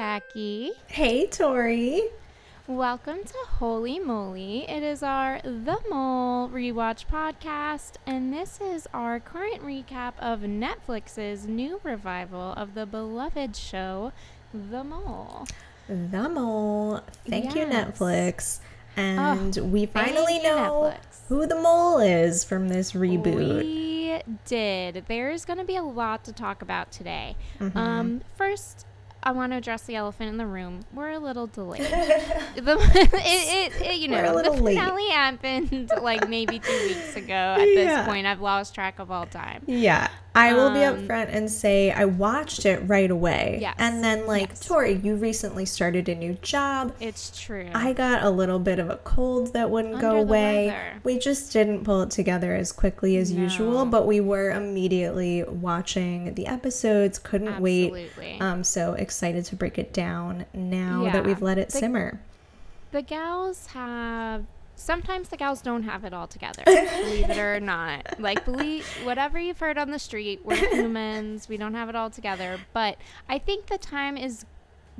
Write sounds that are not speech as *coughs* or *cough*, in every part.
Jackie. Hey, Tori. Welcome to Holy Moly. It is our The Mole rewatch podcast, and this is our current recap of Netflix's new revival of the beloved show, The Mole. The Mole. Thank you, Netflix. And Oh, we finally know Netflix. who the mole is from this reboot. We did. There's going to be a lot to talk about today. Mm-hmm. Um, first, I want to address the elephant in the room. We're a little delayed. *laughs* the, *laughs* it, it, it, you We're a know, the little late. finale happened like maybe two weeks ago. At this point, I've lost track of all time. Yeah, I will be Um, upfront and say I watched it right away. Yes, And then, like, yes. Tori, you recently started a new job. It's true. I got a little bit of a cold that wouldn't go Under the away. weather. We just didn't pull it together as quickly as usual, but we were immediately watching the episodes, couldn't wait. Absolutely. Um, so excited to break it down now Yeah. that we've let it The- simmer. the gals have sometimes the gals don't have it all together *laughs* believe it or not like believe whatever you've heard on the street we're *laughs* humans we don't have it all together but i think the time is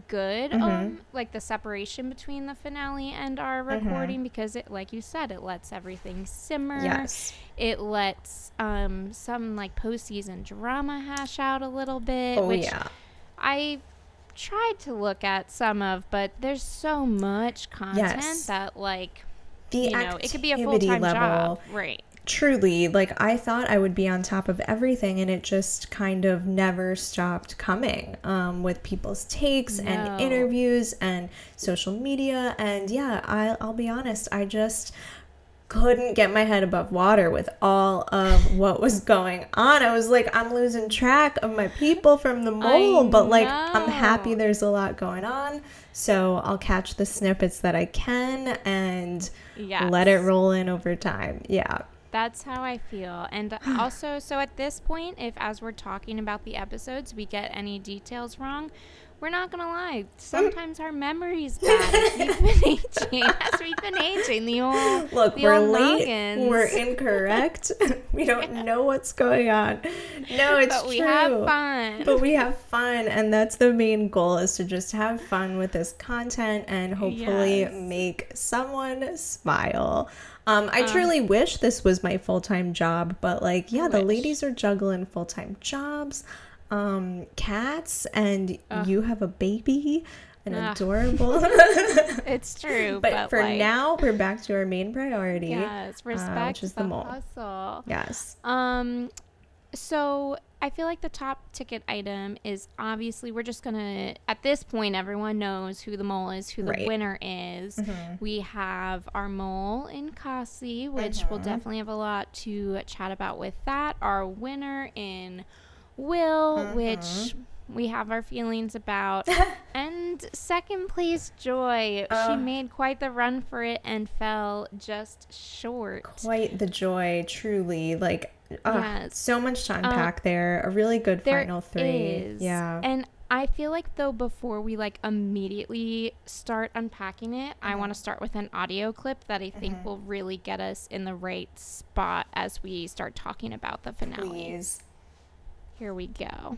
good Mm-hmm. um like the separation between the finale and our Mm-hmm. recording because it like you said it lets everything simmer Yes. it lets um some like postseason drama hash out a little bit Oh, which yeah. I tried to look at some of, but there's so much content Yes. that like The you know it could be a full time level. job, right? truly like i thought i would be on top of everything and it just kind of never stopped coming um, with people's takes No. and interviews and social media and yeah I, i'll be honest i just couldn't get my head above water with all of what was going on. I was like i'm losing track of my people from the mole but like i'm happy there's a lot going on. So i'll catch the snippets that i can and Yes. let it roll in over time. Yeah. That's how I feel. And *sighs* also, so at this point, if as we're talking about the episodes, we get any details wrong, we're not gonna lie. Sometimes our memory's *laughs* bad we've been aging. As we've been aging, the old Look, the we're old late. noggins. We're *laughs* incorrect. *laughs* we don't know what's going on. No, it's but we have fun. But we have fun, and that's the main goal: is to just have fun with this content and hopefully Yes. make someone smile. Um, I Uh. truly wish this was my full time job, but like, yeah, the ladies are juggling full time jobs, um, cats, and you have a baby, an Ugh. adorable. *laughs* *laughs* it's true, but, but, for like, now, we're back to our main priority. yes, respect which is the, the mole. hustle. Yes. Um, so I feel like the top ticket item is obviously we're just gonna at this point everyone knows who the mole is, who the Right. winner is. We have our mole in Kesi, which we'll definitely have a lot to chat about with that. Our winner in Will, which we have our feelings about. *laughs* and second place Joi. she made quite the run for it and fell just short. Quite the joy, truly. Like, uh, Yes. so much to unpack there. A really good There final three. is. Yeah. And I feel like though before we like immediately start unpacking it, I Mm-hmm. want to start with an audio clip that I think will really get us in the right spot as we start talking about the finale. Please. Here we go.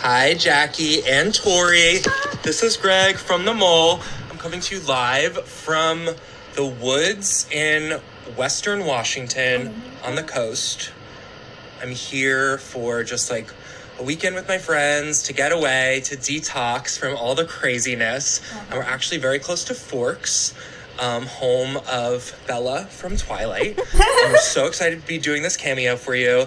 Hi, Jackie and Tori. This is Greg from The Mole. I'm coming to you live from the woods in Western Washington on the coast. I'm here for just like a weekend with my friends to get away, to detox from all the craziness. And we're actually very close to Forks, um, home of Bella from Twilight. *laughs* I'm so excited to be doing this cameo for you.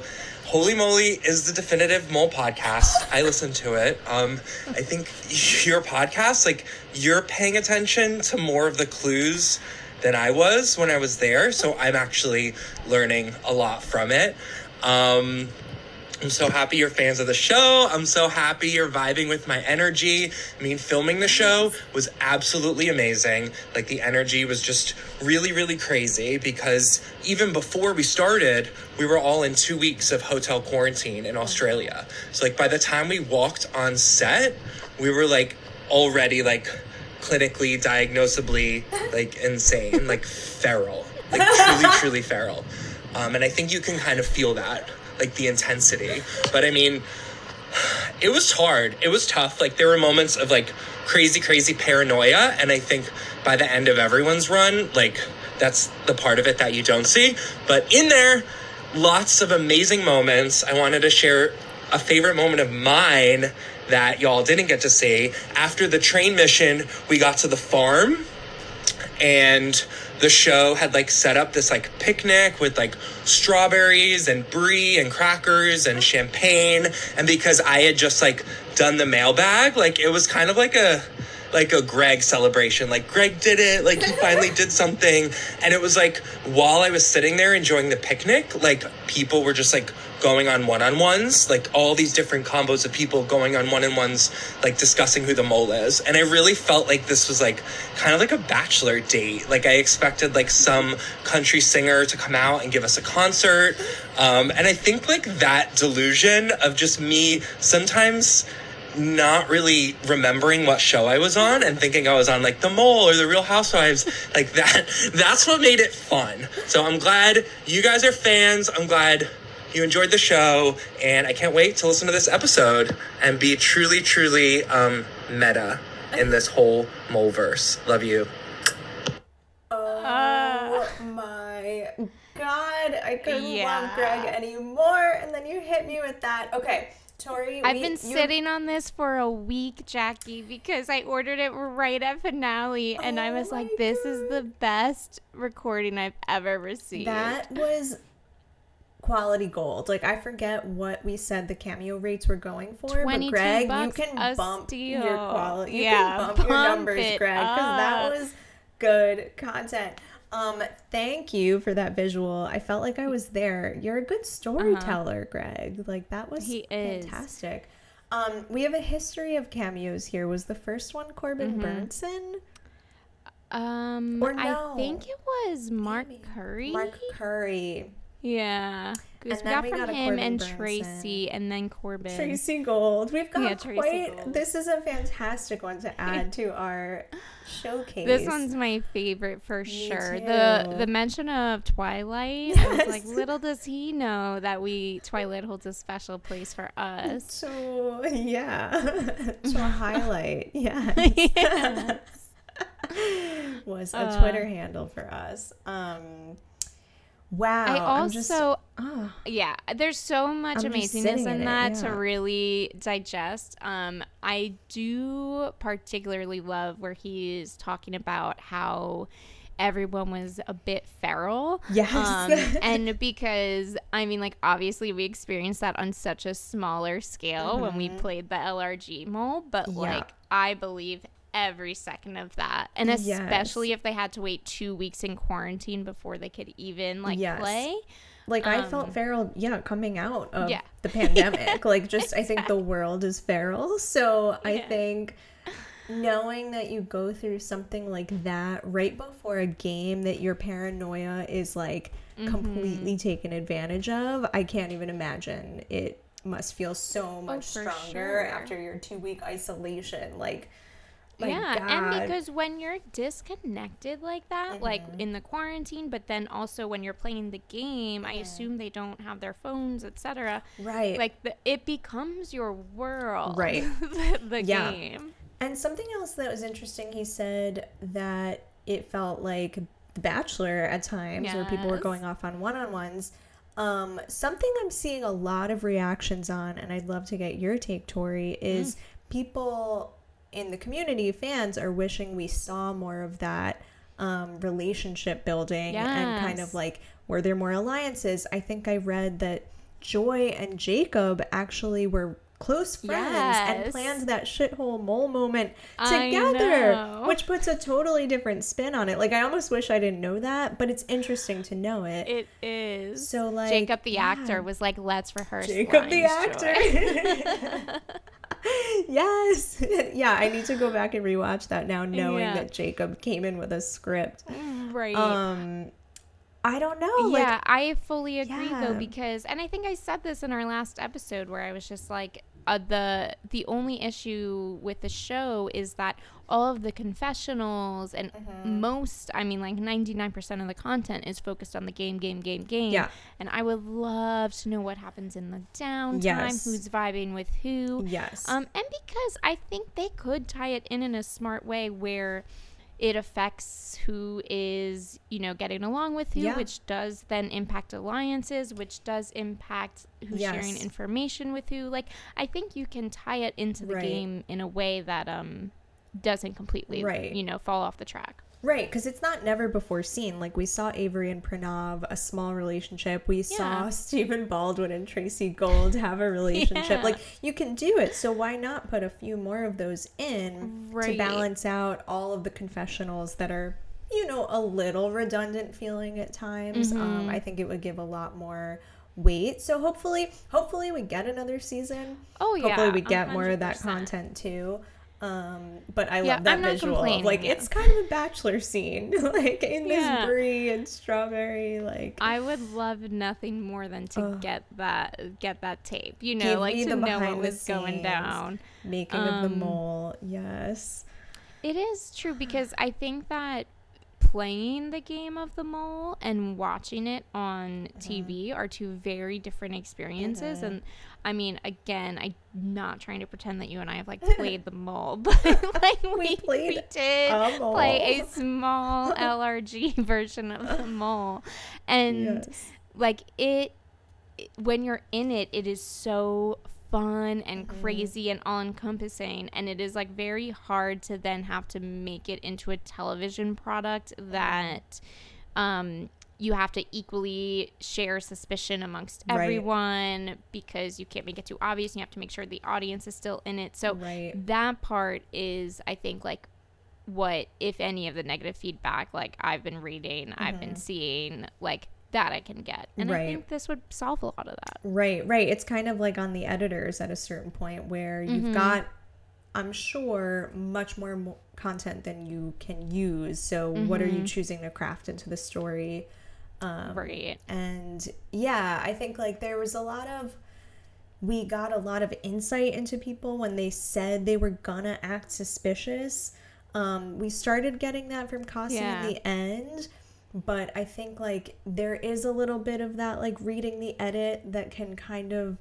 Holy Moly is the definitive mole podcast. I listen to it. Um, I think your podcast, like you're paying attention to more of the clues than I was when I was there. So I'm actually learning a lot from it. Um, I'm so happy you're fans of the show. I'm so happy you're vibing with my energy. I mean, filming the show was absolutely amazing. Like, the energy was just really, really crazy because even before we started, we were all in two weeks of hotel quarantine in Australia. So, like, by the time we walked on set, we were like already like clinically, diagnosably like insane, like feral, like truly, truly feral. Um, and I think you can kind of feel that, like the intensity. But I mean, it was hard. It was tough. Like there were moments of like crazy, crazy paranoia, and I think by the end of everyone's run, like that's the part of it that you don't see. But in there, lots of amazing moments. I wanted to share a favorite moment of mine that y'all didn't get to see. After the train mission, we got to the farm and the show had like set up this like picnic with like strawberries and brie and crackers and champagne and because i had just like done the mailbag like it was kind of like a like a Greg celebration. Like Greg did it, like he finally did something. And it was like while I was sitting there enjoying the picnic, like people were just like going on one-on-ones, like all these different combos of people going on one-on-ones, like discussing who the mole is. And I really felt like this was like kind of like a bachelor date. Like I expected like some country singer to come out and give us a concert. Um, and I think like that delusion of just me sometimes not really remembering what show I was on and thinking I was on like The Mole or The Real Housewives. like that, *laughs* that's what made it fun. So I'm glad you guys are fans. I'm glad you enjoyed the show. And I can't wait to listen to this episode and be truly, truly um, meta in this whole mole verse. Love you. Oh my god. I couldn't Yeah. love Greg anymore. And then you hit me with that. Okay. Tori, I've we- been you- sitting on this for a week, Jackie, because I ordered it right at finale, and I Oh was like, my "This is the best recording I've ever received." That was quality gold. Like I forget what we said the cameo rates were going for, but 22 Greg, you bucks can bump your quality. You Yeah, can bump, your numbers, it Greg, because that was good content. Um, thank you for that visual. I felt like I was there. You're a good storyteller, Greg. Like that was Uh-huh. He is. fantastic. Um, we have a history of cameos here. Was the first one Corbin Mm-hmm. Bernsen? um, Or I think it was Mark Maybe. Curry. Mark Curry. Yeah, because And we then got we from got a him and Bernsen. Tracey, and then Corbin. Tracey Gold. We've got Yeah, Tracey quite. Gold. This is a fantastic one to *laughs* add to our showcase. This one's my favorite for Me sure. too. The the mention of Twilight, I was like, *laughs* little does he know that we Twilight holds a special place for us. so yeah, *laughs* to highlight. Yeah, Yes. was a Uh. Twitter handle for us. Um, wow. I I'm just- also oh, yeah, there's so much I'm amazingness in in it, that yeah. to really digest. Um, I do particularly love where he's talking about how everyone was a bit feral. Yes. Um, *laughs* and because I mean, like obviously we experienced that on such a smaller scale when we played the LRG mole, but Mm-hmm. Yeah. like I believe every second of that and Yes. especially if they had to wait two weeks in quarantine before they could even like Yes. play like I felt feral, yeah, coming out of Um, Yeah. the pandemic. *laughs* like just I think the world is feral. So I Yeah. think knowing that you go through something like that right before a game that your paranoia is like Mm-hmm. completely taken advantage of, I can't even imagine. It must feel so much Oh, stronger sure. after your two week isolation. Like yeah, God. and because when you're disconnected like that, like Mm-hmm. in the quarantine, but then also when you're playing the game, I assume they don't have their phones, etc. right. Like the, it becomes your world, Right. *laughs* the the Yeah. game. And something else that was interesting, he said that it felt like The Bachelor at times, where people were going off on one on ones. Um, something I'm seeing a lot of reactions on, and I'd love to get your take, Tori, is people in the community, fans, are wishing we saw more of that um, relationship building and kind of like were there more alliances? I think I read that Joi and Jacob actually were close friends and planned that shithole mole moment together, which puts a totally different spin on it. Like I almost wish I didn't know that, but it's interesting to know it. It is. So, like, Jacob the yeah. actor was like, "Let's rehearse." Jacob the lines, actor. *laughs* *laughs* Joi." *laughs* yes. *laughs* yeah, I need to go back and rewatch that now knowing Yeah. that Jacob came in with a script. right. Um I don't know. Like yeah, I fully agree though because, and I think I said this in our last episode where I was just like, uh, the the only issue with the show is that all of the confessionals and Mm-hmm. most i mean like 99% of the content is focused on the game game game game Yeah. and i would love to know what happens in the downtime Yes. who's vibing with who Yes. um and because i think they could tie it in in a smart way where it affects who is you know getting along with who Yeah. which does then impact alliances which does impact who's sharing information with who like i think you can tie it into the Right. game in a way that um doesn't completely Right. you know fall off the track Right, because it's not never before seen. Like we saw Avery and Pranav, a small relationship. We saw *laughs* Stephen Baldwin and Tracey Gold have a relationship. Yeah. Like you can do it. So why not put a few more of those in to balance out all of the confessionals that are, you know, a little redundant feeling at times. Mm-hmm. Um, I think it would give a lot more weight. So hopefully, hopefully we get another season. oh yeah Hopefully we get more of that content too. Um, but I Yeah, love that visual of like yeah. it's kind of a bachelor scene, *laughs* like in this Yeah. brie and strawberry, like I would love nothing more than to Ugh. get that get that tape. You know, like to know what was going down. making of the um, mole. Yes, It is true *sighs* because I think that playing the game of the mole and watching it on Mm-hmm. TV are two very different experiences. And I mean, again, I'm not trying to pretend that you and I have like *laughs* played the mole, but *laughs* *laughs* like we, played we did a play a small LRG version of the mole, and yes, like it it- when you're in it it is so fun and Mm-hmm. crazy and all encompassing and it is like very hard to then have to make it into a television product Mm-hmm. that um you have to equally share suspicion amongst Right. everyone because you can't make it too obvious and you have to make sure the audience is still in it so Right. that part is i think like what if any of the negative feedback like i've been reading i've been seeing like that i can get and i Mm-hmm. Think this would solve a lot of that right, right. It's kind of like on the editors at a certain point where you've Mm-hmm. got, I'm sure, much more mo- content than you can use. So what are you Mm-hmm. choosing to craft into the story? Um, right And yeah, I think like there was a lot of we got a lot of insight into people when they said they were gonna act suspicious. Um, we started getting that from Kesi Yeah. in the end, but I think like there is a little bit of that like reading the edit that can kind of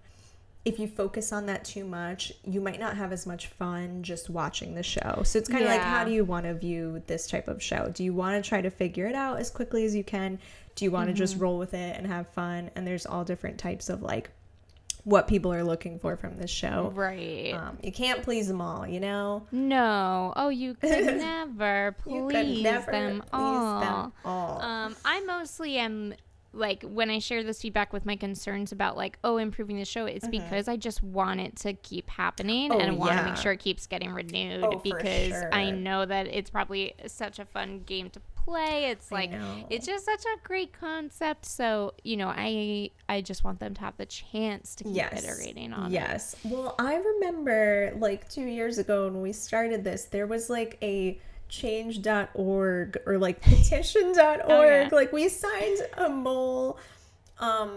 if you focus on that too much, you might not have as much fun just watching the show. So it's kind of like, how do you want to view this type of show? Do you want to try to figure it out as quickly as you can? Do you want to just Mm-hmm. roll with it and have fun? And there's all different types of like what people are looking for from this show. right Um, you can't please them all, you know? no oh you *laughs* could never please you could never them please all them all. Um, I mostly am like when I share this feedback with my concerns about like oh improving the show, it's because I just want it to keep happening Mm-hmm. Oh, and I want to yeah. make sure it keeps getting renewed Oh, because I know that it's probably such a fun game to play. It's like it's just such a great concept. So you know I I just want them to have the chance to keep yes. iterating on it. Yes. Well, I remember like two years ago when we started this, there was like a change.org or like petition.org. *laughs* Oh, yeah. Like we signed a mole um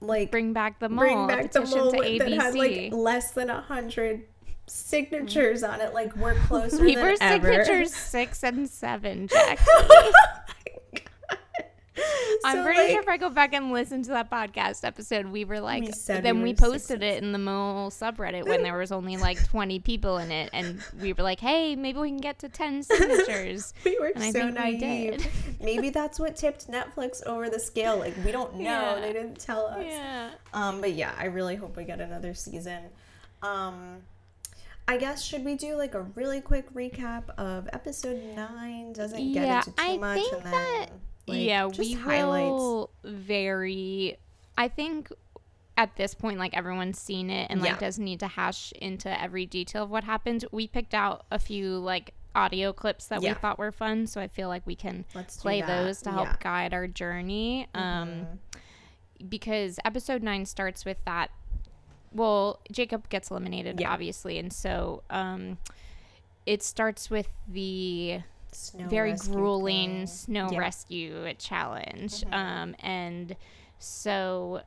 like Bring back the mole. bring back the mole that had like less than a hundred signatures on it. Like we're *laughs* closer we than were ever. signatures *laughs* six and seven, Jackie. I'm pretty sure if I go back and listen to that podcast episode, we were like, We then we we posted it in the Mole subreddit when there was only like *laughs* 20 people in it, and we were like, hey, maybe we can get to 10 signatures. *laughs* We were And I so think we naive. did. Maybe that's what tipped Netflix over the scale. Like we don't know. Yeah. They didn't tell us. yeah. Um, but yeah, I really hope we get another season. Um, I guess should we do like a really quick recap of episode nine? Doesn't get into too I much, and then that like, yeah, we highlights. will very. I think at this point, like everyone's seen it and like Yeah. doesn't need to hash into every detail of what happened. We picked out a few like audio clips that Yeah. we thought were fun, so I feel like we can Let's play those to help Yeah. guide our journey. Um, Mm-hmm. because episode nine starts with that. Well, Jacob gets eliminated, obviously, and so um, it starts with the Snow very grueling thing. snow Yeah. Mm-hmm. rescue challenge. Um, and so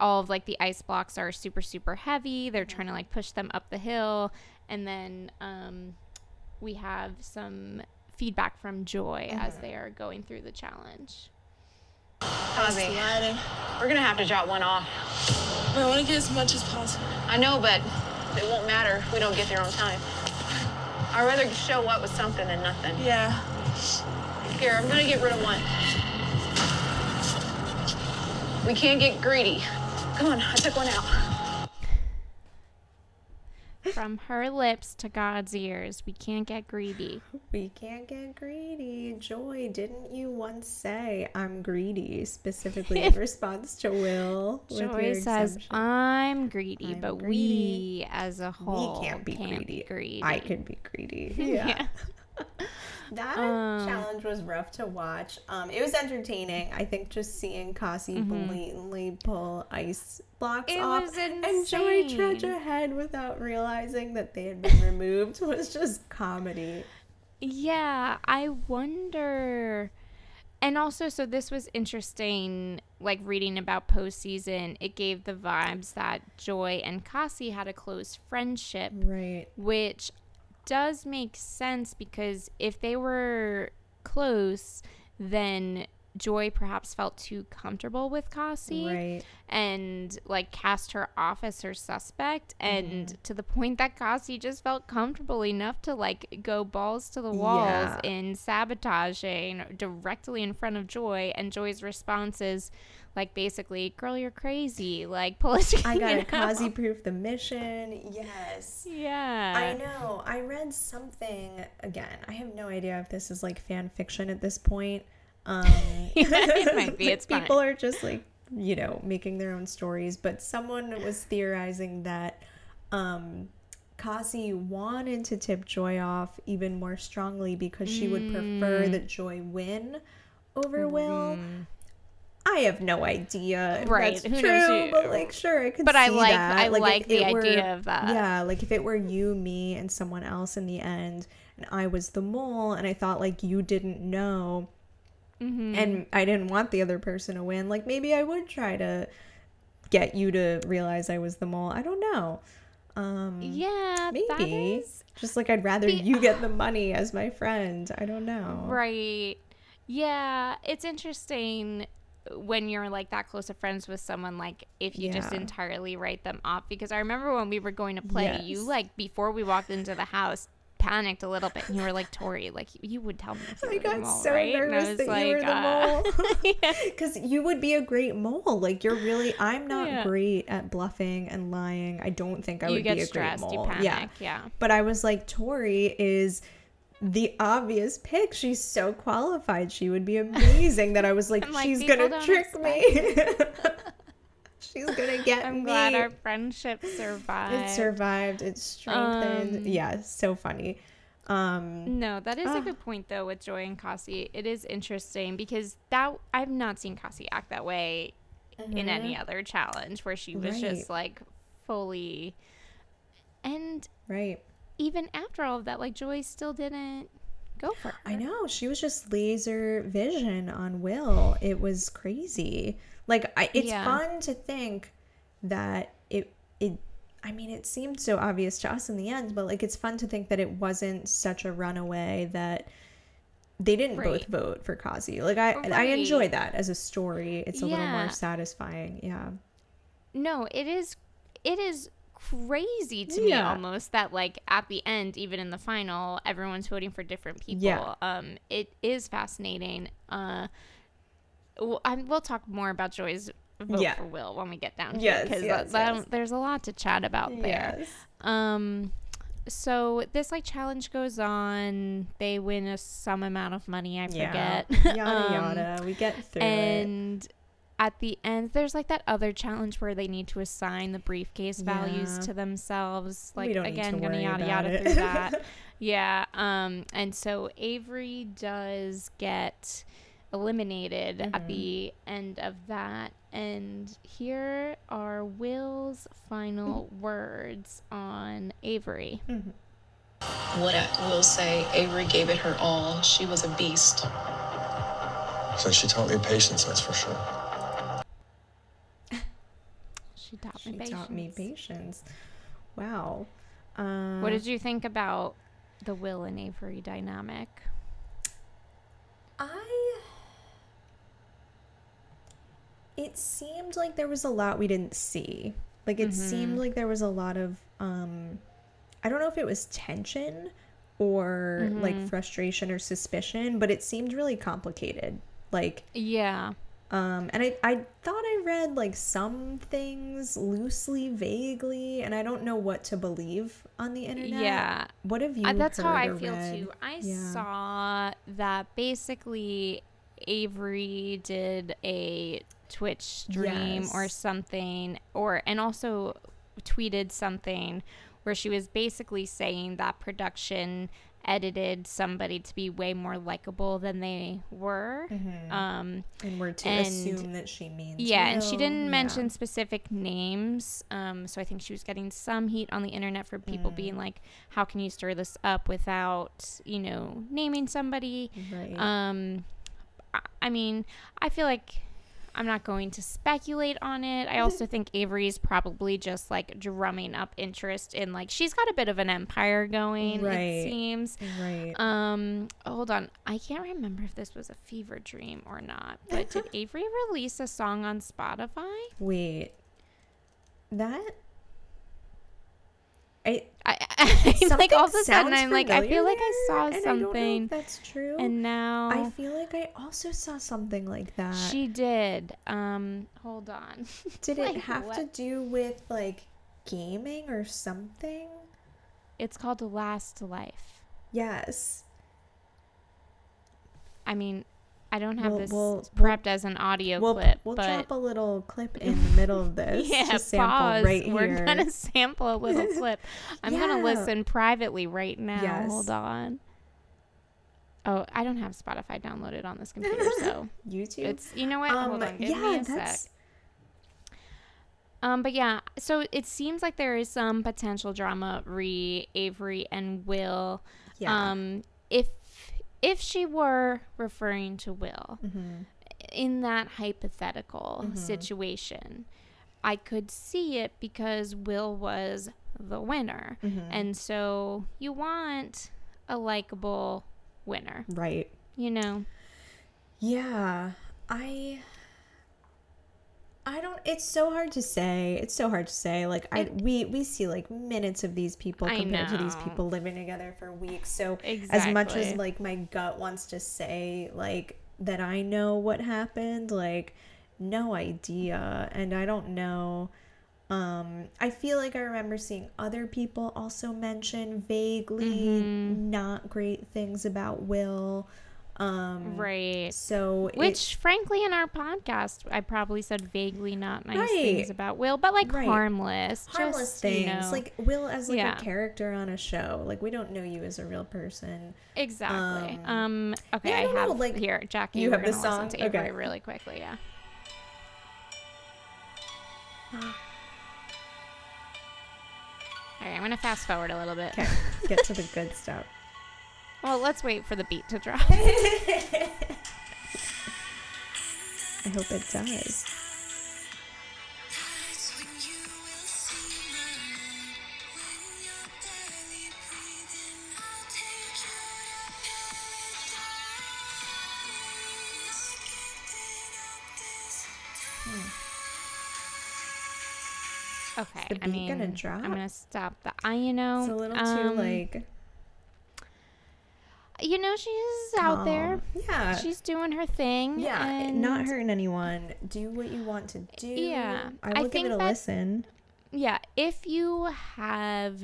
all of like the ice blocks are super super heavy. They're trying to like push them up the hill, and then um, we have some feedback from Joi as they are going through the challenge. Ozzy, we're gonna have to drop one off. I want to get as much as possible. I know, but it won't matter if we don't get there on time. I'd rather show up with something than nothing. Yeah. Here, I'm gonna get rid of one. We can't get greedy. Come on, I took one out. From her lips to God's ears, we can't get greedy. We can't get greedy. Joi, didn't you once say I'm greedy, specifically in *laughs* response to Will? Joi says, exemption? "I'm greedy, I'm but greedy. we as a whole we can't be greedy. greedy." I could be greedy. *laughs* yeah. *laughs* That Um, challenge was rough to watch. Um, it was entertaining. I think just seeing Kesi blatantly pull ice blocks Mm-hmm. It off and Joi trudge ahead without realizing that they had been *laughs* removed was just comedy. Yeah, I wonder. And also, so this was interesting, like reading about postseason, it gave the vibes that Joi and Kesi had a close friendship, Right. which does make sense because if they were close, then Joi perhaps felt too comfortable with Kesi Right. and like cast her off as her suspect and Mm-hmm. to the point that Kesi just felt comfortable enough to like go balls to the walls Yeah. in sabotaging directly in front of Joi and Joi's response is like basically girl you're crazy like pull it I gotta? Kesi *laughs* proof the mission. Yes. yeah I know. I read something again. I have no idea if this is like fan fiction at this point. Um, *laughs* it might be, *laughs* it's fine. people are just like you know making their own stories. But someone was theorizing that um, Kesi wanted to tip Joi off even more strongly because she would prefer Mm. that Joi win over Will. I have no idea Right, that's who true, but like sure, I could. But I like- that. I if like the it idea of that. Yeah, like if it were you, me, and someone else in the end, and I was the mole, and I thought like you didn't know, Mm-hmm. and I didn't want the other person to win, like maybe I would try to get you to realize I was the mole. I don't know. Um, yeah maybe is just like I'd rather the- you get *laughs* the money as my friend. I don't know. Right. Yeah, it's interesting when you're like that close of friends with someone like if you just entirely write them off because I remember when we were going to play you like before we walked into the house panicked a little bit and you were like Tori like you would tell me I got mole, so right? Nervous that like, you were the uh, mole. *laughs* *laughs* yeah. Because you would be a great mole. Like you're really. I'm not Yeah. great at bluffing and lying. I don't think I you would get be a stressed, great you mole. panic, Yeah. yeah. But I was like, Tori is the obvious pick. She's so qualified. She would be amazing. that I was like, *laughs* like, she's gonna trick me. *laughs* she's gonna get me. I'm me. glad our friendship survived. it survived. It strengthened. Um, yeah, so funny. Um, No, that is Ah. a good point though with Joi and Kesi. It is interesting because that I've not seen Kesi act that way in any other challenge where she was just Mm-hmm. Like fully and right. Even after all of that, like Joi still didn't go for her. I know. She was just laser vision on Will. It was crazy. Like I, it's Yeah. fun to think that it it I mean, it seemed so obvious to us in the end, but like it's fun to think that it wasn't such a runaway that they didn't both vote for Kesi. Like I I enjoy that as a story. It's a little more satisfying. Yeah. No, it is it is crazy to me almost that like at the end, even in the final, everyone's voting for different people. Yeah. Um, it is fascinating. Uh, w- I'm, we'll talk more about Joi's vote Yeah. for Will when we get down to Yes, it because yes, yes. there's a lot to chat about there. Yes. Um, so this like challenge goes on. They win a some amount of money. I Yeah. forget. *laughs* Yada Um, yada. We get through it. And at the end there's like that other challenge where they need to assign the briefcase values Yeah. to themselves like don't need to again gonna worry yada about yada it. through *laughs* that yeah um and so avery does get eliminated Mm-hmm. at the end of that and here are will's final words on avery What I will say, Avery gave it her all. She was a beast. So she taught me patience, that's for sure. She taught She me patience. taught me patience. Wow. Uh, What did you think about the Will and Avery dynamic? I. It seemed like there was a lot we didn't see. Like it seemed like there was a lot of um I don't know if it was tension or like frustration or suspicion, but it seemed really complicated. Like Yeah. Um and I I thought I read like some things loosely, vaguely, and I don't know what to believe on the internet. Yeah. What have you Uh, that's how I feel read? too. I Yeah. saw that basically Avery did a Twitch stream or something, or and also tweeted something where she was basically saying that production edited somebody to be way more likable than they were. Um, And we're to and- assume that she means yeah, and she didn't Yeah. mention specific names. Um, so I think she was getting some heat on the internet for people being Mm. like, "How can you stir this up without, you know, naming somebody?" Right. Um, I- I mean, I feel like I'm not going to speculate on it. I also think Avery's probably just like drumming up interest in like she's got a bit of an empire going. Right. It seems. right. Um, hold on. I can't remember if this was a fever dream or not. But did *laughs* Avery release a song on Spotify? Wait. That I I, I *laughs* like all of a sudden I'm like I feel like I saw and I don't know something, if that's true. and now I feel like I also saw something like that. she did. Um, hold on. *laughs* Did it like, have to do with like gaming or something? It's called Last Life. Yes. I mean, I don't have We'll- this we'll- we'll- prepped as an audio We'll clip, we'll but drop a little clip in the *laughs* middle of this yeah, pause. right We're here. gonna *laughs* sample a little *laughs* clip. I'm gonna listen privately right now. Yes. Hold on. Oh, I don't have Spotify downloaded on this computer, so YouTube. it's you know what? Hold um, on, give yeah, me a that's sec. Um, but yeah, so it seems like there is some potential drama re Avery and Will. yeah. Um, if if she were referring to Will Mm-hmm. in that hypothetical situation, I could see it because Will was the winner, Mm-hmm. and so you want a likable winner, right. you know? Yeah, I I don't it's so hard to say. It's so hard to say. Like I It- we we see like minutes of these people compared to these people living together for weeks. So as much as like my gut wants to say like that I know what happened, like no idea and I don't know um I feel like I remember seeing other people also mention vaguely Mm-hmm. not great things about Will. Um Right. so it- Which, frankly, in our podcast, I probably said vaguely not nice Right. things about Will, but like Right. harmless, harmless just, things you know, like will as like Yeah. a character on a show like we don't know you as a real person exactly. um, Um, okay, yeah, I I, don't know, have like, here, Jackie. you have the song? to Avery Okay. really quickly. Yeah. All right, I'm gonna fast forward a little bit. okay get to the good *laughs* stuff Well, let's wait for the beat to drop. *laughs* i hope it does Okay, I mean, gonna drop? I'm gonna stop the. I, you know, it's a little um, too like You know, she's out there. yeah She's doing her thing. yeah and not hurting anyone do what you want to do Yeah, i I will give think it a that- listen yeah if you have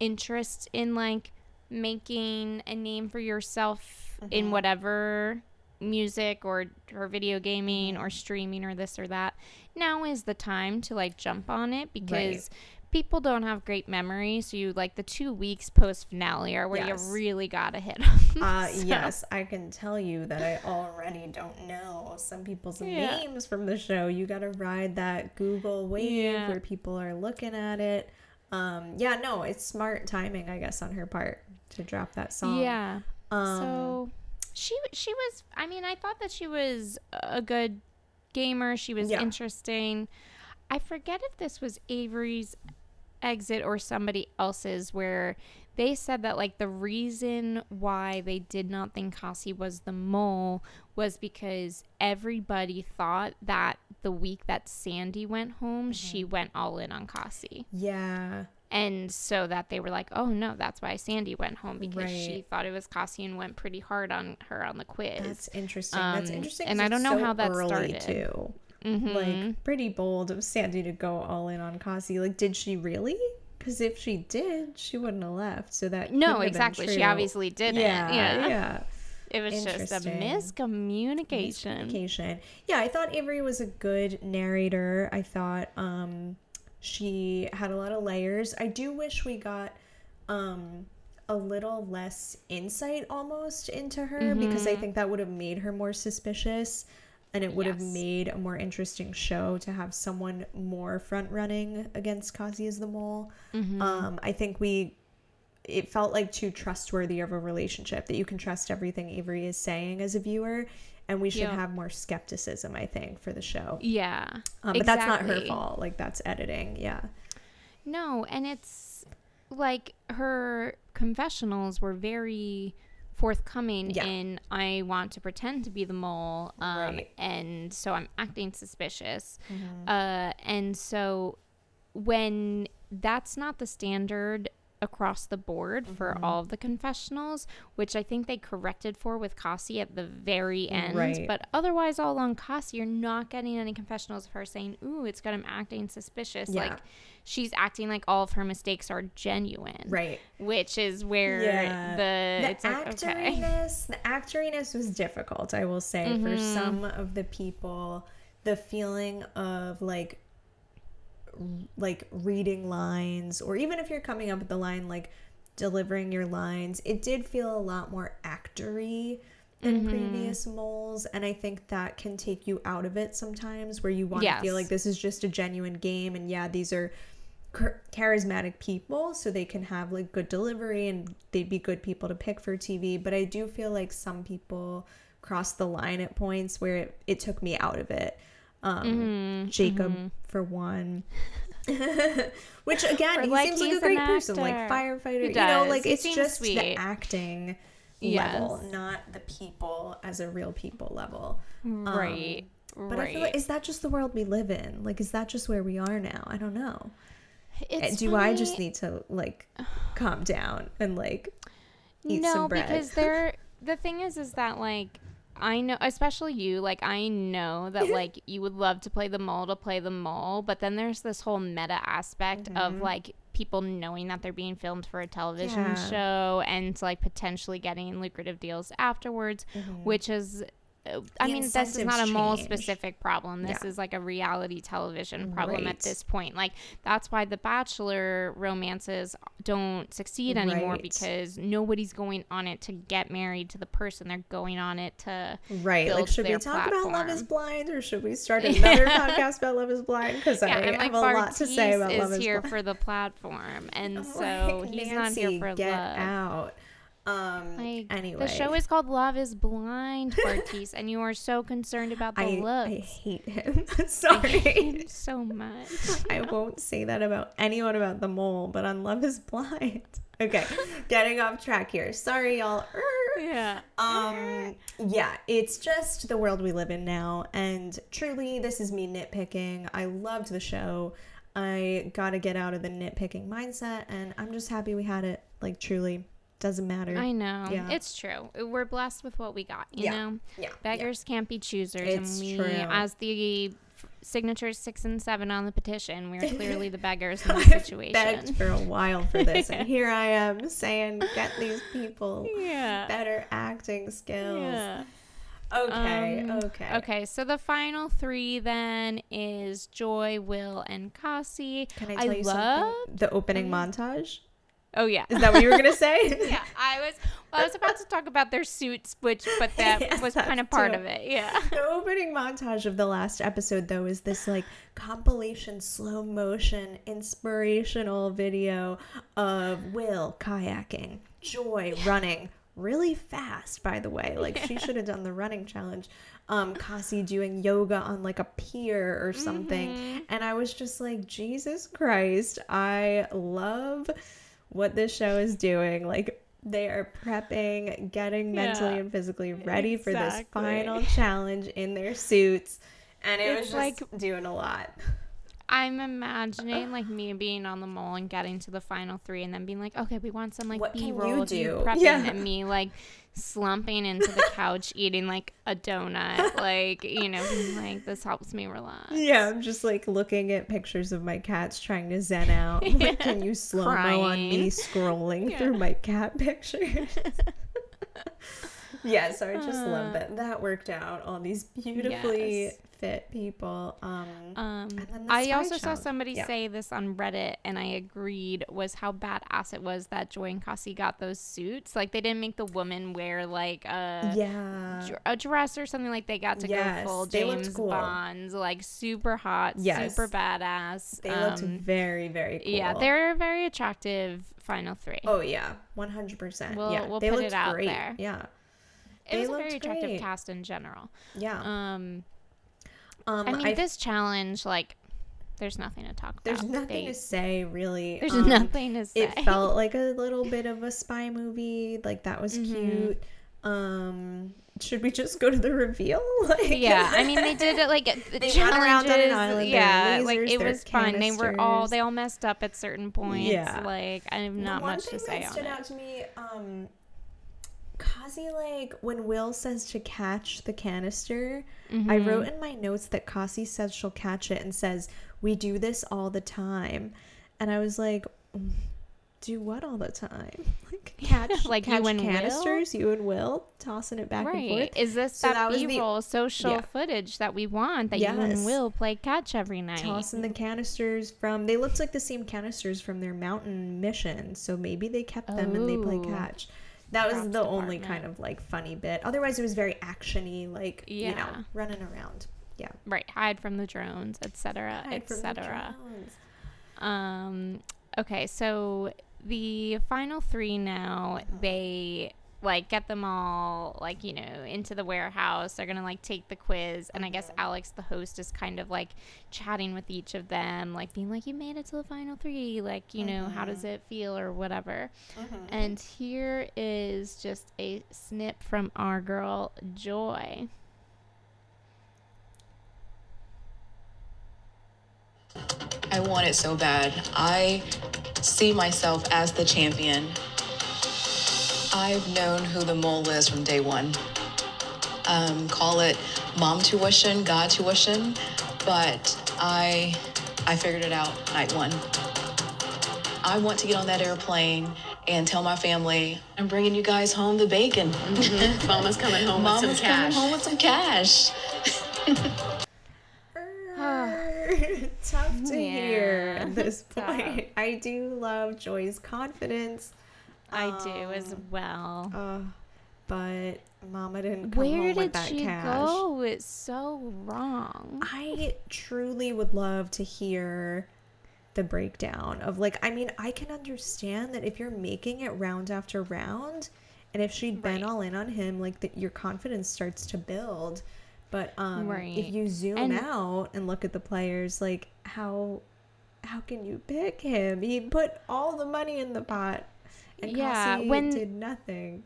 interest in like making a name for yourself Mm-hmm. in whatever music or or video gaming or streaming or this or that now is the time to like jump on it because people don't have great memories, so you like the two weeks post finale are where Yes. you really gotta hit 'em. Uh, *laughs* So- yes, I can tell you that I already don't know some people's Yeah. names from the show. You got to ride that Google wave Yeah. where people are looking at it. Um, yeah, no, it's smart timing, I guess, on her part to drop that song. Yeah. Um, so she she was. I mean, I thought that she was a good gamer. She was Yeah. interesting. I forget if this was Avery's exit or somebody else's where they said that like the reason why they did not think Kesi was the mole was because everybody thought that the week that Sandy went home, she went all in on Kesi. Yeah. And so that they were like, oh no, that's why Sandy went home because she thought it was Kesi and went pretty hard on her on the quiz. That's interesting. That's Um, interesting. And I don't know so how that started. too. Mhm. Like pretty bold of Sandy to go all in on Kesi. Like, did she really? Because if she did, she wouldn't have left. So that no, exactly. She obviously didn't. Yeah, Yeah. yeah. It was just a miscommunication. Communication. Yeah, I thought Avery was a good narrator. I thought um, she had a lot of layers. I do wish we got um, a little less insight almost into her because I think that would have made her more suspicious and it would have made a more interesting show to have someone more front running against Kesi as the mole. Um, I think we it felt like too trustworthy of a relationship that you can trust everything Avery is saying as a viewer and we should Yeah. have more skepticism I think for the show. Yeah. Um, but that's not her fault. Like that's editing. Yeah. No, and it's like her confessionals were very forthcoming Yeah. in I want to pretend to be the mole um, Right. and so I'm acting suspicious. Mm-hmm. Uh, and so when that's not the standard across the board for Mm-hmm. all of the confessionals, which I think they corrected for with Kesi at the very end. Right. But otherwise, all along Kesi, you're not getting any confessionals of her saying, "Ooh, it's got him acting suspicious." Yeah. Like she's acting like all of her mistakes are genuine, Right. Which is where Yeah. the, the it's like, okay. actoriness the actoriness was difficult i will say for Mm-hmm. some of the people the feeling of like like reading lines or even if you're coming up with the line like delivering your lines it did feel a lot more actory than Mm-hmm. previous moles and i think that can take you out of it sometimes where you want to feel like this is just a genuine game and yeah these are charismatic people so they can have like good delivery and they'd be good people to pick for TV but I do feel like some people cross the line at points where it, it took me out of it um Mm-hmm, Jacob for one *laughs* *laughs* which again Or, he like, seems like a great person like firefighter you know like He it's just the acting Yes. level not the people as a real people level Um, right, but right. I feel like is that just the world we live in? Like, is that just where we are now? I don't know. It's Do I just need to like *sighs* calm down and like eat no, some bread? because *laughs* they're the thing is, is that like I know, especially you, like I know that *laughs* like you would love to play the mole to play the mole, but then there's this whole meta aspect of mm-hmm. like people knowing that they're being filmed for a television Yeah. show and like potentially getting lucrative deals afterwards, mm-hmm. which is. Uh, I The mean, this is not a mole specific problem. This Yeah. is like a reality television problem Right. at this point. Like, that's why the Bachelor romances don't succeed anymore Right. because nobody's going on it to get married to the person. They're going on it to right? Like, should we talk about Love Is. Blind or should we start *laughs* another podcast about Love Is Blind? Because yeah, I and have like a lot to say Bartise about is Love Is here for the platform, and I'm *laughs* so like, he's Nancy, not here for get love. out. Anyway, the show is called Love Is Blind, Bartise, and you are so concerned about the I, looks. *laughs* I hate him. I Sorry. hate him so much. *laughs* I won't say that about anyone about the mole, but on Love is Blind. *laughs* Okay, getting off track here. Sorry, y'all. yeah. Um, yeah, it's just the world we live in now, and truly, this is me nitpicking. I loved the show. I got to get out of the nitpicking mindset, and I'm just happy we had it. Like, truly, doesn't matter. I know. Yeah. It's true. We're blessed with what we got, you Yeah. know? Yeah, Beggars can't be choosers. It's and we, true. as the signatures six and seven on the petition, we're clearly the beggars in *laughs* this I've situation. begged for a while for this, and *laughs* here I am saying, get these people *laughs* yeah. better acting skills. Yeah. Okay, Um, okay. Okay, so the final three then is Joi, Will, and Kesi. Can I tell you love. something? The opening montage? Oh yeah. Is that what you were going *laughs* to say? yeah, I was. Well, I was about to talk about their suits, which, but *laughs* that Yes, was kind of part too. of it. Yeah. *laughs* The opening montage of the last episode, though, is this like compilation, slow motion, inspirational video of Will kayaking, Joi running, really fast, by the way. Like she should have done the running challenge. Um, Kesi doing yoga on like a pier or something. Mm-hmm. And I was just like, Jesus Christ, I love what this show is doing. Like they are prepping, getting mentally Yeah, and physically ready for this final challenge in their suits. And it It's was just like- doing a lot. I'm imagining like me being on the mall and getting to the final three, and then being like, "Okay, we want some like What you B-roll of you do? prepping," Yeah. and me like slumping into the couch *laughs* eating like a donut, like you know, like, "This helps me relax." Yeah, I'm just like looking at pictures of my cats trying to zen out. *laughs* I'm like, Can you slow mo on me scrolling through my cat *laughs* pictures? Yeah, so I just love that that worked out. All these *laughs* beautifully Yes. fit people. Um, Um, I also saw somebody Yeah. say this on Reddit, and I agreed was how badass it was that Joi and Kesi got those suits. Like they didn't make the woman wear like a yeah, a dress or something. Like they got to Yes, go full James cool. Bonds, like super hot, Yes. super badass. they looked Um, very very cool. Yeah, they're very attractive final three. Oh yeah, one hundred percent. Yeah, we'll they put looked it out great. there. Yeah, it was a very attractive great. cast in general. yeah. Um, Um, I mean, I- this challenge, like, there's nothing to talk about. there's nothing They- to say really. There's Um, nothing to say. it felt *laughs* like a little bit of a spy movie like that was Mm-hmm. cute um should we just go to the reveal *laughs* like yeah, I mean, they did *laughs* it like the They run around on an challenges, island, Yeah, like it was fun. They were all they all messed up at certain points. Yeah. like I have not one much to thing say that on stood it. out to me um Kesi like when Will says to catch the canister, I Mm-hmm. wrote in my notes that Kesi says she'll catch it and says, "We do this all the time," and I was like, "Mm, "Do what all the time? *laughs* *laughs* Like catch Like you catch and Will? canisters? You and Will tossing it back and Right? forth." Is this So that, that B-roll social yeah. footage that we want that you and Will play catch every night? tossing the canisters from they looked like the same canisters from their mountain mission so maybe they kept them and they play catch that was the only department. kind of like funny bit otherwise it was very actiony like you know running around yeah Right, hide from the drones, etc., Hide from the etc. Um. Okay, so the final three now they like get them all like you know into the warehouse. They're gonna like take the quiz, and I guess mm-hmm. Alex, the host, is kind of like chatting with each of them, like being like, "You made it to the final three. Like, you know, how does mm-hmm. it feel or whatever." Mm-hmm. And here is just a snip from our girl Joi. I want it so bad. I see myself as the champion. I've known who the mole is from day one. Um, call it mom tuition, God tuition, but I, I figured it out night one. I want to get on that airplane and tell my family I'm bringing you guys home the bacon. Mama's coming home with some cash. Mama's coming home with some cash. tough to hear at this Tough. point i do love Joi's confidence I do as well. uh, but mama didn't come Where home with did that she cash go? It's so wrong. I truly would love to hear the breakdown of like I mean I can understand that if you're making it round after round and if she'd been Right. all in on him like that your confidence starts to build but um Right. if you zoom And- out and look at the players like how how can you pick him he put all the money in the pot and Yeah, when- did nothing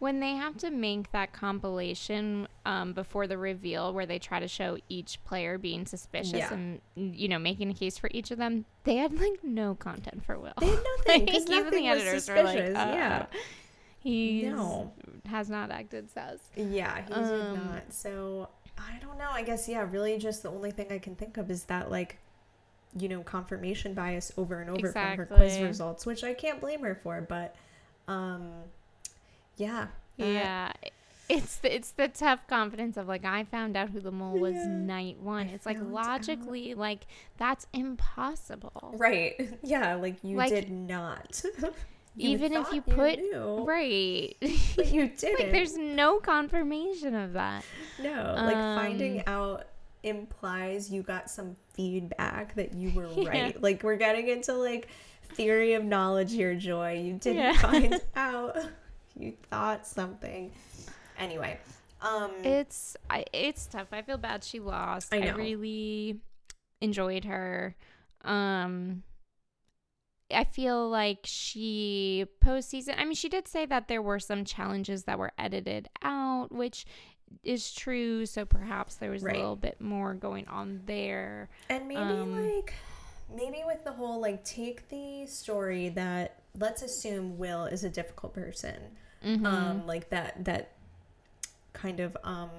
When they have to make that compilation um, before the reveal, where they try to show each player being suspicious Yeah. and you know making a case for each of them, they had like no content for Will. they had *laughs* nothing because Like, even nothing the editors suspicious were like, uh, yeah he No. has not acted sus. Yeah, he did Um, not. So I don't know. I guess yeah. Really, just the only thing I can think of is that like, you know, confirmation bias over and over from her quiz results, which I can't blame her for. But, um, yeah, that- Yeah. It's the, it's the tough confidence of like I found out who the mole was Yeah. night one. I it's like logically like that's impossible. right. *laughs* Yeah, like you Like, did not. *laughs* You Even if you put knew, right, but you *laughs* didn't. like there's no confirmation of that. no like um, finding out implies you got some feedback that you were *laughs* Yeah. right. Like we're getting into like theory of knowledge here, Joi. You didn't Yeah. *laughs* find *laughs* out. you thought something. Anyway, um, It's I, it's tough. I feel bad she lost. I I, really enjoyed her. Um I feel like she postseason. I mean, she did say that there were some challenges that were edited out, which is true. So perhaps there was Right. a little bit more going on there. And maybe Um, like maybe with the whole like take the story that let's assume Will is a difficult person. Mm-hmm. Um like that that kind of um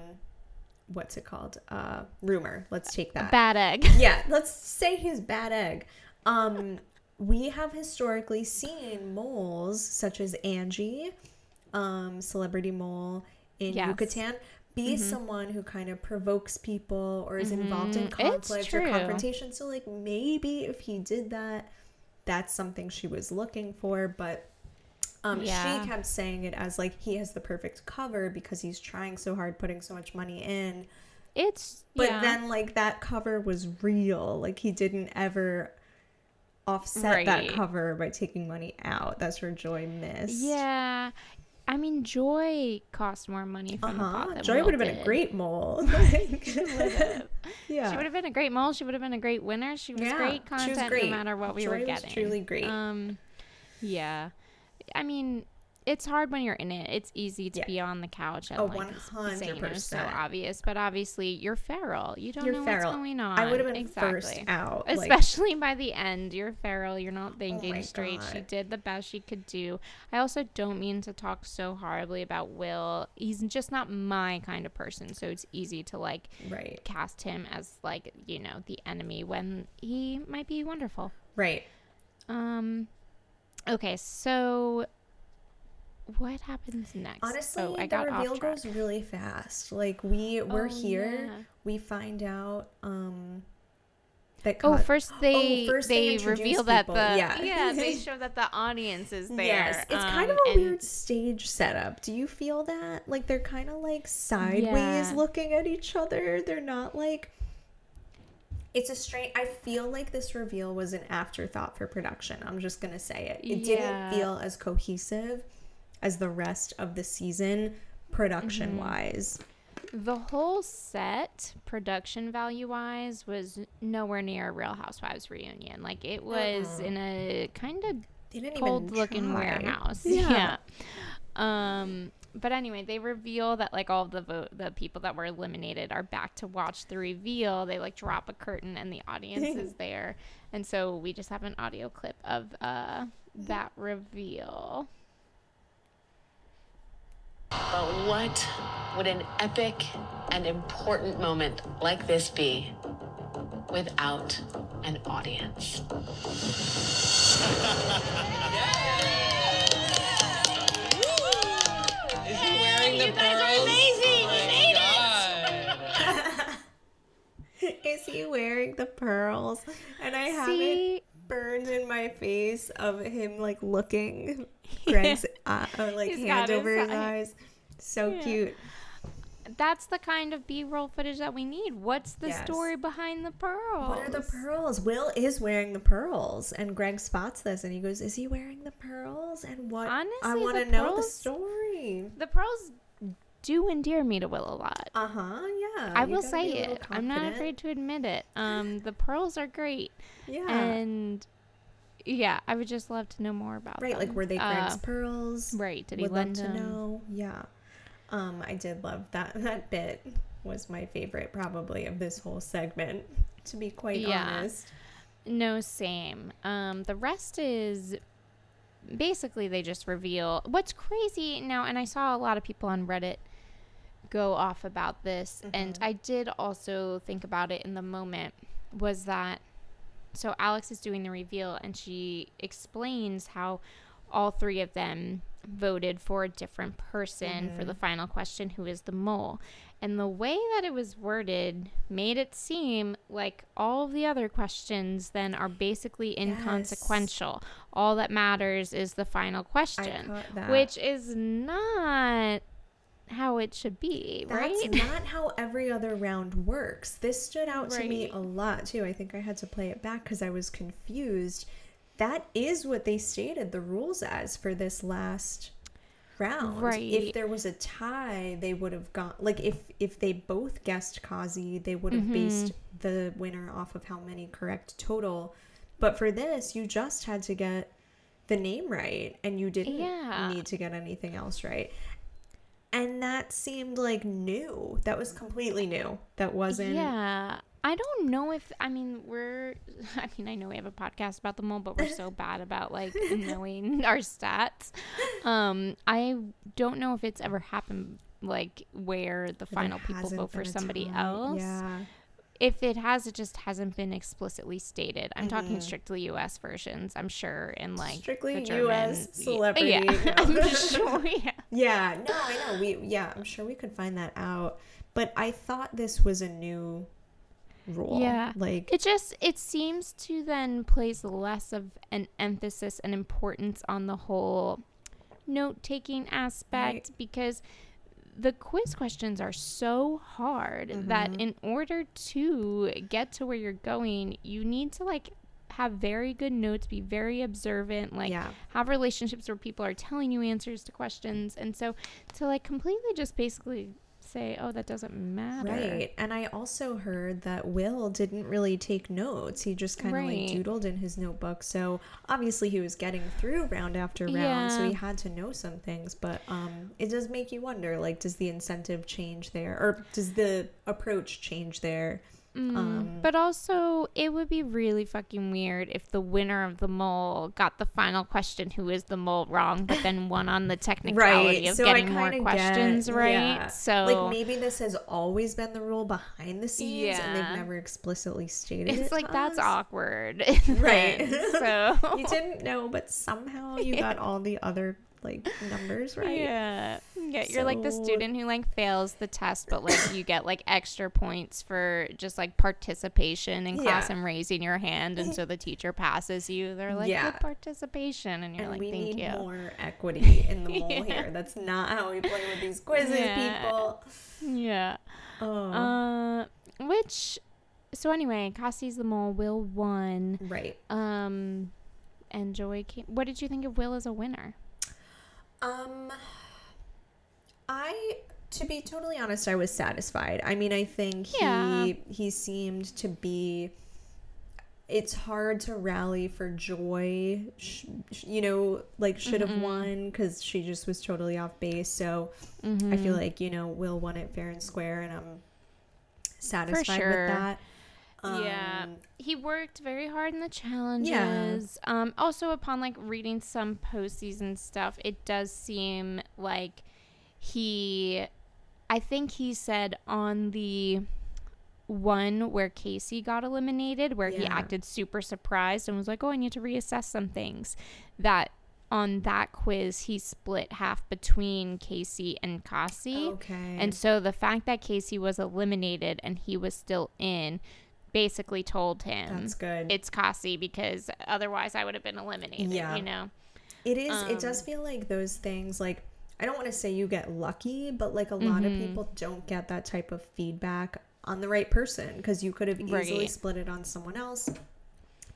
what's it called? Uh rumor. Let's take that. Bad egg. *laughs* yeah, let's say he's bad egg. Um we have historically seen moles such as Angie, um celebrity mole in Yes. Yucatan be someone who kind of provokes people or is involved in Mhm. Conflict or confrontation. So like maybe if he did that, that's something she was looking for, but um, Yeah. she kept saying it as like he has the perfect cover because he's trying so hard, putting so much money in. It's But yeah. then like that cover was real. Like he didn't ever offset that cover by taking money out. That's where Joi missed. yeah. I mean, Joi cost more money from the pot Uh-huh. than Joi would have been a great mole. *laughs* *laughs* Like, *laughs* yeah. She would have been a great mole. She would have been a great winner. She was Yeah, great she was content great. no matter what we Joi were getting. truly great. Um, yeah. I mean, it's hard when you're in it. It's easy to Yeah. be on the couch and Oh, like saying so obvious, but obviously you're feral. You don't You're know feral. what's going on. I would have been exactly. first out. like- Oh Especially by the end, you're feral. You're not thinking my straight. She did the best she could do. I also don't mean to talk so horribly about Will. He's just not my kind of person, so it's easy to like right. cast him as like you know the enemy when he might be wonderful. Right. Um. Okay, so what happens next? Honestly, oh, I the reveal goes really fast. Like we we're Oh, here, yeah. we find out um that Oh, Cos- first *gasps* they first they they, reveal that the yeah. yeah they *laughs* *laughs* show that the audience is there. Yes, it's kind um, of a and- weird stage setup. Do you feel that? Like they're kind of like sideways Yeah. looking at each other. They're not like. It's a strange. I feel like this reveal was an afterthought for production. I'm just gonna say it. It Yeah. didn't feel as cohesive as the rest of the season, production wise. The whole set, production value wise, was nowhere near a Real Housewives reunion. Like it was in a kind of They didn't cold even looking try. warehouse. Yeah. yeah. Um but anyway, they reveal that like all the vote the people that were eliminated are back to watch the reveal. They like drop a curtain and the audience *laughs* is there. And so we just have an audio clip of uh that reveal. But what would an epic and important moment like this be without an audience? Is he wearing the pearls? Is he wearing the pearls? And I have it See, burned in my face of him like looking *laughs* Greg's *laughs* uh, uh, like He's hand got his over his eyes. So cute. that's the kind of B-roll footage that we need. What's the Yes. story behind the pearls? What are the pearls? Will is wearing the pearls, and Greg spots this, and he goes, "Is he wearing the pearls?" And what? Honestly, I want to know the story. The pearls do endear me to Will a lot. Uh huh. Yeah. I will say be a little it. I'm not afraid to admit it. *laughs* Um, the pearls are great, Yeah. and yeah, I would just love to know more about right. them. Like, were they Greg's Uh, pearls? right? Did he Would lend love to them? know. Yeah. Um, I did love that. *laughs* That bit was my favorite, probably, of this whole segment. To be quite Yeah. honest. No, same. Um, the rest is basically they just reveal what's crazy now, and I saw a lot of people on Reddit go off about this, and I did also think about it in the moment. Was that so? Alex is doing the reveal, and she explains how all three of them voted for a different person for the final question who is the mole and the way that it was worded made it seem like all the other questions then are basically inconsequential all that matters is the final question which is not how it should be right? That's not how every other round works. This stood out to me a lot too. I think I had to play it back because I was confused. That is what they stated the rules as for this last round. Right. If there was a tie, they would have gone like if if they both guessed Kesi, they would have mm-hmm. based the winner off of how many correct total. But for this, you just had to get the name right and you didn't Yeah. need to get anything else right. And that seemed like new. That was completely new. That wasn't Yeah. I don't know if I mean we're *laughs* I mean I know we have a podcast about the mole, but we're so *laughs* bad about like knowing *laughs* our stats. Um I don't know if it's ever happened like where the final people vote for somebody tie. else. Yeah. If it has, it just hasn't been explicitly stated. I'm Mm-hmm. talking strictly U.S. versions. I'm sure in like Strictly the German- US celebrity, Yeah, no. *laughs* I'm sure. Yeah. Yeah, no, I know. We yeah, I'm sure we could find that out. But I thought this was a new rule. Yeah. Like It just it seems to then place less of an emphasis and importance on the whole note taking aspect Right. because the quiz questions are so hard that Mm-hmm. in order to get to where you're going, you need to like have very good notes, be very observant, like Yeah. have relationships where people are telling you answers to questions. And so to like completely just basically say, "Oh, that doesn't matter." Right. And I also heard that Will didn't really take notes. He just kind of Right. like doodled in his notebook. So obviously he was getting through round after round, so he had to know some things, but um it does make you wonder like does the incentive change there or does the approach change there? Um But also, it would be really fucking weird if the winner of the mole got the final question, who is the mole, wrong, but then won on the *laughs* technicality of so getting more questions get- right. yeah. So like maybe this has always been the rule behind the scenes and they've never explicitly stated it it's like that's awkward, *laughs* Right. So *laughs* you didn't know, but somehow you got all the other like numbers right. Yeah. Yeah, you're like the student who like fails the test, but like you get like extra points for just like participation in class Yeah. and raising your hand, and so the teacher passes you. They're like Yeah. good participation, and you're And like, we thank need you. more equity *laughs* in the mole Yeah. here. That's not how we play with these quizzes, Yeah. people. Yeah. Oh, Uh, which, so anyway, Kesi's the mole. Will won. right. Um, and Joi came. What did you think of Will as a winner? Um, I, to be totally honest, I was satisfied. I mean, I think he Yeah. he seemed to be. It's hard to rally for Joi. Sh- sh- you know, like should have won because she just was totally off base. So I feel like you know Will won it fair and square, and I'm satisfied sure. with that. Yeah, Um, he worked very hard in the challenges. Um, also upon like reading some postseason stuff, it does seem like he, I think he said on the one where Casey got eliminated, where he acted super surprised and was like, "Oh, I need to reassess some things." That on that quiz, he split half between Casey and Kesi. Okay. And so the fact that Casey was eliminated and he was still in basically told him That's good. it's Kesi because otherwise I would have been eliminated, Yeah. you know? It is. it Um, does feel like those things. Like I don't want to say you get lucky, but like a lot Mm-hmm. of people don't get that type of feedback on the right person because you could have easily Right. split it on someone else,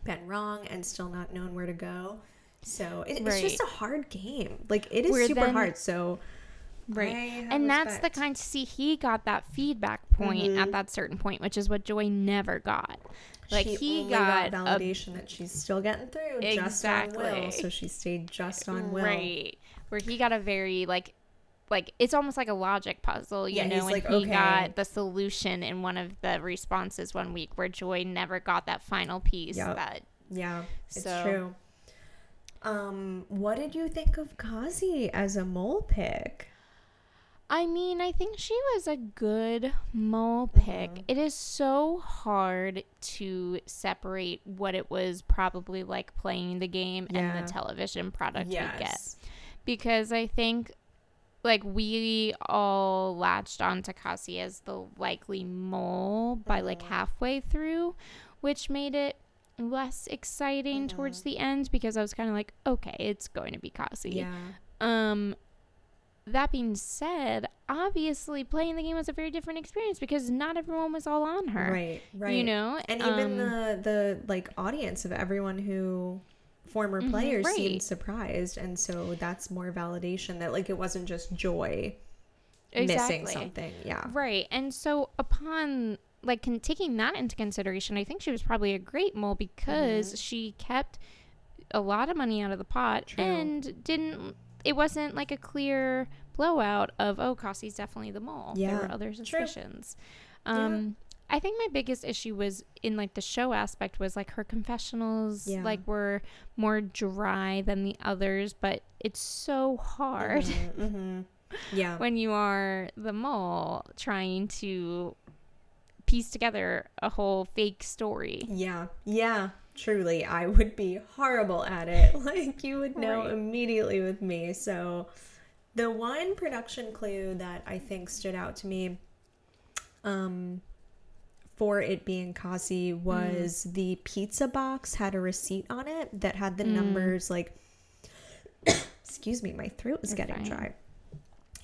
been wrong, and still not known where to go. So it, it's just a hard game. Like it is Where super then- hard. So Right. And that's the respect. kind see he got that feedback point Mm-hmm. at that certain point, which is what Joi never got. Like she he got, a validation that she's still getting through just on Will, Exactly. so she stayed just on Will. Right. Where he got a very like like it's almost like a logic puzzle, you Yeah, know, and like, he okay. got the solution in one of the responses one week where Joi never got that final piece Yep. that Yeah, it's So- true. Um, what did you think of Kesi as a mole pick? I mean, I think she was a good mole pick. Mm-hmm. It is so hard to separate what it was probably like playing the game and the television product we get. Because I think like we all latched on to Kesi as the likely mole by like Mm-hmm. halfway through, which made it less exciting towards Mm-hmm. the end because I was kind of like, okay, it's going to be Kesi. Yeah. Um that being said, obviously playing the game was a very different experience because not everyone was all on her. Right. Right. You know? and even Um, the the like audience of everyone who former players right. seemed surprised, and so that's more validation that like it wasn't just Joi missing Exactly. something. Yeah. Right. And so upon like con- taking that into consideration, I think she was probably a great mole because Mm-hmm. she kept a lot of money out of the pot True. and didn't it wasn't like a clear blowout of oh Kesi's definitely the mole. Yeah. There were other True. suspicions. Um I think my biggest issue was in like the show aspect was like her confessionals Yeah. like were more dry than the others, but it's so hard Mm-hmm. Yeah. *laughs* when you are the mole trying to piece together a whole fake story. Yeah, yeah, truly. I would be horrible at it. *laughs* Like, you would know Right. immediately with me. So, the one production clue that I think stood out to me um, for it being Kesi was the pizza box had a receipt on it that had the numbers like, *coughs* excuse me, my throat is You're getting fine. dry.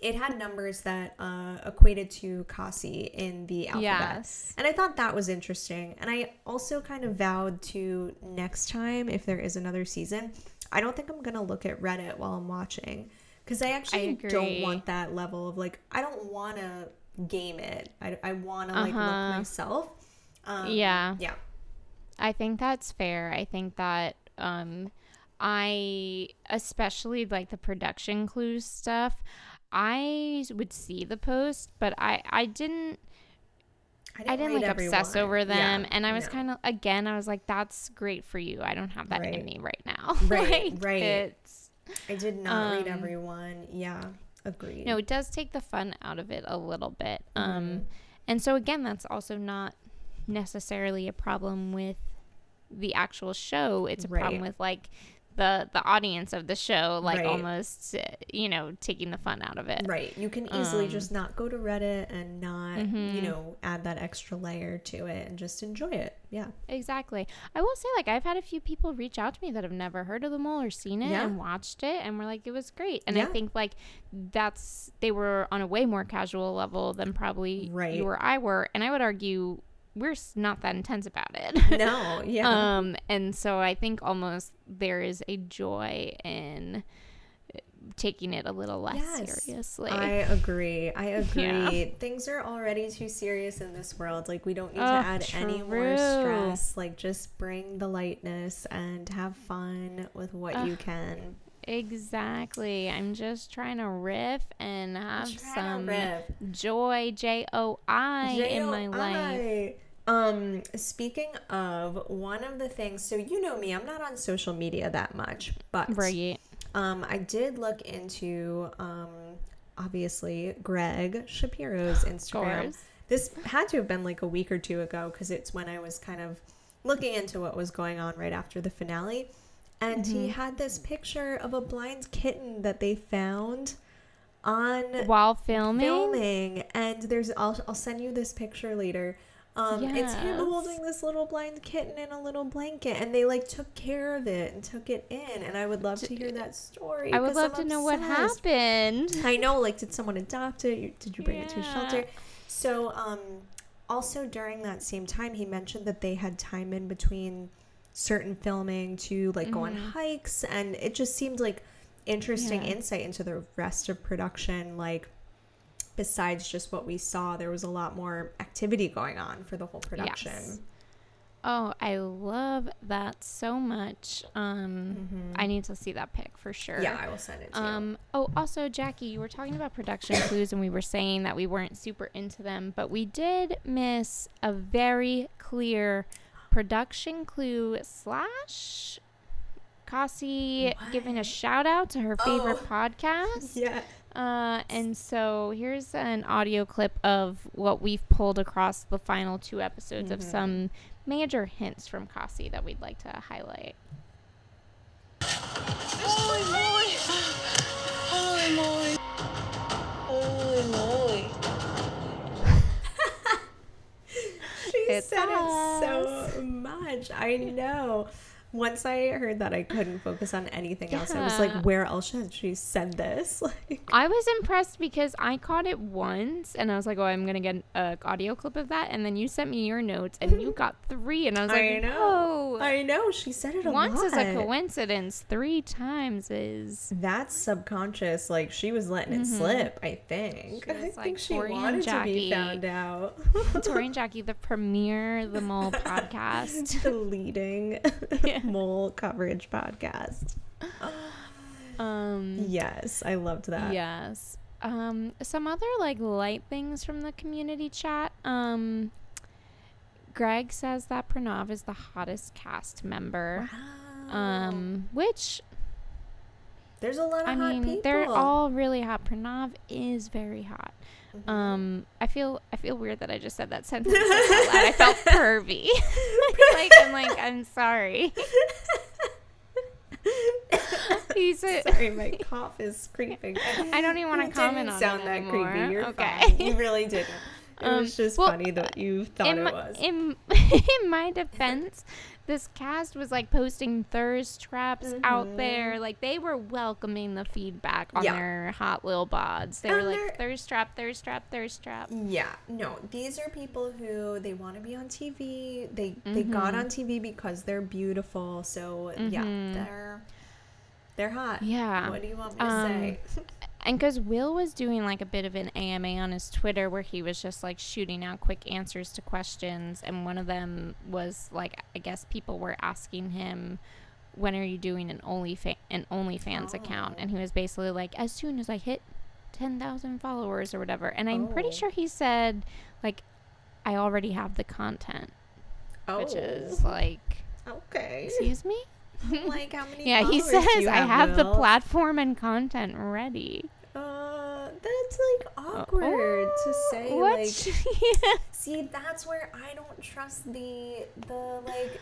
It had numbers that uh, equated to Kesi in the alphabet. Yes. And I thought that was interesting. And I also kind of vowed to next time, if there is another season, I don't think I'm going to look at Reddit while I'm watching. Because I actually don't want that level of like, I don't want to game it. I, I want to like Uh-huh. look myself. Um, Yeah. Yeah. I think that's fair. I think that um I especially like the production clues stuff. I would see the post, but I I didn't I didn't read like obsess over them Yeah, and I was no. kind of again I was like that's great for you. I don't have that Right. in me right now. *laughs* Right, Like, right. It's I did not read um, everyone. Yeah. Agreed. No, it does take the fun out of it a little bit. Mm-hmm. Um, and so again, that's also not necessarily a problem with the actual show. It's a problem with like the the audience of the show, like Right. almost uh, you know taking the fun out of it. Right. You can easily Um, just not go to Reddit and not, you mhm. know, add that extra layer to it and just enjoy it. Yeah. Exactly. I will say, like, I've had a few people reach out to me that have never heard of the mole or seen it Yeah. and watched it, and were like, it was great. And I think like that's they were on a way more casual level than probably Right. you or I were, and I would argue we're not that intense about it. *laughs* No. *laughs* Yeah. Um, and so I think almost there is a joy in uh, taking it a little less Yes, seriously. I agree. I *laughs* agree. Yeah. Things are already too serious in this world. Like we don't need Ugh, to add any more stress. Like just bring the lightness and have fun with what you can. exactly. I'm just trying to riff and have some riff. joy, J O I, in my life. Um, speaking of one of the things, so you know me, I'm not on social media that much, but Right. Um, I did look into um, obviously Greg Shapiro's *gasps* Instagram. This had to have been like a week or two ago because it's when I was kind of looking into what was going on right after the finale, and he Mm-hmm. had this picture of a blind kitten that they found on While filming, filming and there's I'll, I'll send you this picture later um it's him holding this little blind kitten in a little blanket and they like took care of it and took it in and i would love to hear that story I would love I'm to know what happened. i know like did someone adopt it did you bring it to a shelter so um also during that same time he mentioned that they had time in between certain filming to like go on hikes and it just seemed like interesting Mm-hmm. Yeah. insight into the rest of production like besides just what we saw there was a lot more activity going on for the whole production Yes. Oh, I love that so much. Um, I need to see that pic for sure. Mm-hmm. yeah i will send it to you Um, oh, also, Jackie, you were talking about production *coughs* clues, and we were saying that we weren't super into them, but we did miss a very clear production clue slash Kesi giving a shout out to her favorite Oh. *laughs* podcast. yeah Uh, and so here's an audio clip of what we've pulled across the final two episodes of some major hints from Kesi that we'd like to highlight. Holy moly! Holy moly! Holy moly! *laughs* she It's said it so much i know Once I heard that, I couldn't focus on anything else. I was like, where else should she said this? *laughs* Like, I was impressed because I caught it once and I was like, oh, I'm going to get an audio clip of that. And then you sent me your notes and you *laughs* got three. And I was like, I know. whoa. I know. She said it a Once lot. is a coincidence, three times is. That's subconscious. Like she was letting it slip. I think. Mm-hmm. *laughs* I like, think she Tori wanted to be found out. Tori and Jackie, the premiere The Mole podcast. the leading *laughs* mole coverage podcast. *gasps* Um, Yes, I loved that. yes. Um, some other like light things from the community chat. Um, Greg says that Pranav is the hottest cast member. Um, which There's a lot of I hot mean, people. they're all really hot. Pranav is very hot. Mm-hmm. Um, I feel I feel weird that I just said that sentence out loud. I felt *laughs* pervy. *laughs* like I'm like I'm sorry. *laughs* He's a, Sorry, my cough is creeping. I don't even want to comment didn't on sound that anymore. creepy. You're okay. fine. You really didn't. It Um, was just well, funny that you thought it my, was. In, *laughs* in my defense, this cast was like posting thirst traps out there. Like they were welcoming the feedback on Mm-hmm. Yeah. their hot little bods. They were like thirst trap, thirst trap, thirst trap. Yeah, no, these are people who they want to be on TV. They they got Mm-hmm. on TV because they're beautiful. So yeah, they're they're hot. Yeah. What do you want me to Um, say? *laughs* And because Will was doing like a bit of an AMA on his Twitter where he was just like shooting out quick answers to questions. And one of them was like, I guess people were asking him, when are you doing an OnlyFan- an OnlyFans account? And he oh. was basically like, as soon as I hit 10,000 followers or whatever. And I'm pretty Oh. sure he said, like, I already have the content, oh, which is oh. like, okay. excuse me? *laughs* like how many? Yeah, he says, you I have the platform and content ready. Uh, that's like awkward to say. What? Like, *laughs* Yeah. see, that's where I don't trust the the like.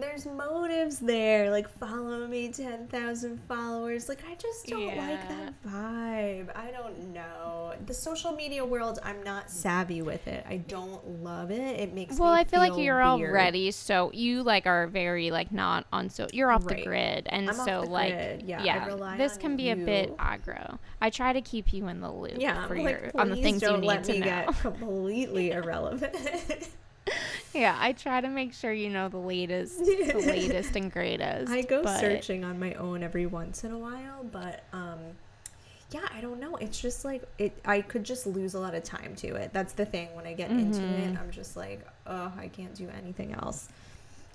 There's motives there, like follow me, ten thousand followers. Like I just don't like that vibe. I don't know the social media world. I'm not savvy with it. I don't love it. It makes Well, me I feel like you're weird. already so you like are very like not on so you're off the grid and I'm so like grid. Yeah, rely this can be a bit aggro. I try to keep you in the loop Yeah, for I'm your on the things don't you need let to me know. get completely *laughs* irrelevant. *laughs* *laughs* yeah, I try to make sure you know the latest the *laughs* latest and greatest. I go but- searching on my own every once in a while, but um yeah, I don't know. It's just like it I could just lose a lot of time to it. That's the thing when I get into Mm-hmm. it, I'm just like, "Oh, I can't do anything else."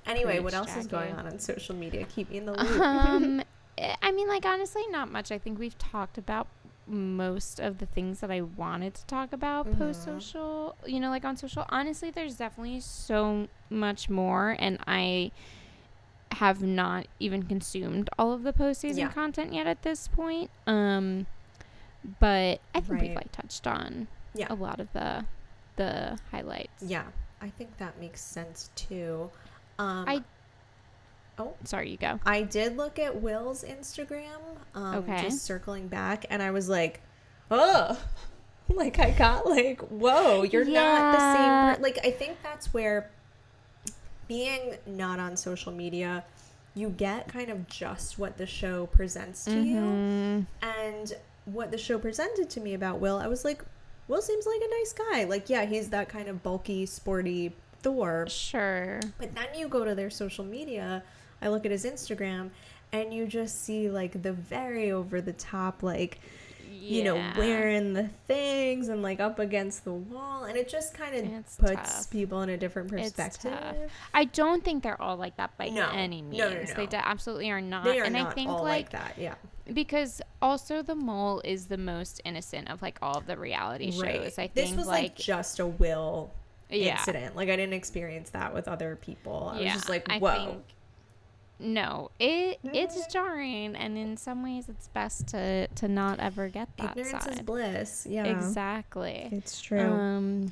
Anyway, what Preach, else is going on on social media? Keep me in the loop. Um *laughs* eh, I mean like honestly not much. I think we've talked about most of the things that I wanted to talk about Mm-hmm. post social, you know, like on social. Honestly, there's definitely so much more and I have not even consumed all of the postseason Yeah. content yet at this point. Um but I think we've like touched on Yeah. a lot of the the highlights. yeah, I think that makes sense too. Um I- Oh, Sorry, you go. I did look at Will's Instagram, um, Okay. just circling back, and I was like, oh, *laughs* like I got like, whoa, you're not the same. Yeah. Per-. Like I think that's where being not on social media, you get kind of just what the show presents to you, Mhm. and what the show presented to me about Will, I was like, Will seems like a nice guy. Like, yeah, he's that kind of bulky, sporty Thor, Sure. but then you go to their social media, I look at his Instagram, and you just see like the very over the top, like, you know, wearing the things and like up against the wall. And it just kind of puts tough. people in a different perspective. I don't think they're all like that by No. any means. No, no, They no. de- absolutely are not. They are and not I think all like, like that. Yeah. because also the mole is the most innocent of like all of the reality shows. Right. I think this was like, like, just a Will yeah, incident. Like, I didn't experience that with other people. I yeah. was just like, I whoa. No, it it's jarring, and in some ways, it's best to to not ever get that Ignorance is side. bliss. Yeah. Exactly. It's true. Um,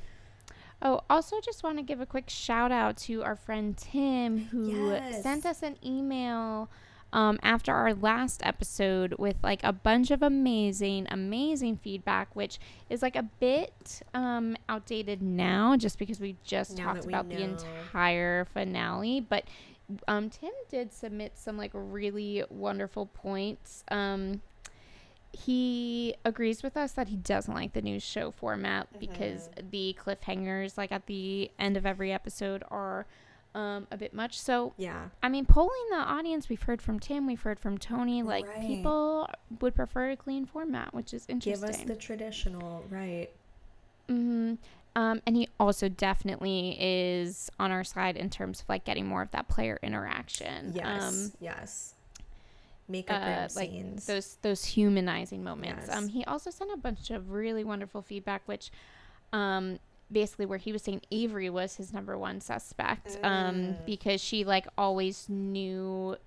oh, also just want to give a quick shout out to our friend Tim who Yes. sent us an email um, after our last episode with like a bunch of amazing, amazing feedback, which is like a bit um, outdated now just because we just Now talked we about the entire finale. But um, Tim did submit some like really wonderful points. Um, he agrees with us that he doesn't like the news show format because the cliffhangers, like at the end of every episode, are um, a bit much. So, Yeah. I mean, polling the audience, we've heard from Tim, we've heard from Tony, like Right. people would prefer a clean format, which is interesting. Give us the traditional, right? hmm Um, and he also definitely is on our side in terms of like getting more of that player interaction. Yes. Um, yes. Makeup uh, room like scenes. those those humanizing moments. Yes. Um, he also sent a bunch of really wonderful feedback, which, um, basically where he was saying Avery was his number one suspect, um, Mm. because she like always knew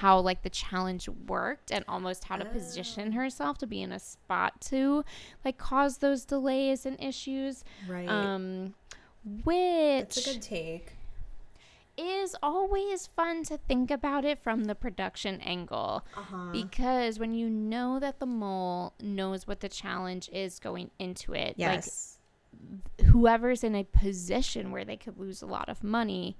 how like the challenge worked and almost how to Oh. position herself to be in a spot to like cause those delays and issues. right. Um, which That's a good take. is always fun to think about it from the production angle Uh-huh. because when you know that the mole knows what the challenge is going into it Yes. like whoever's in a position where they could lose a lot of money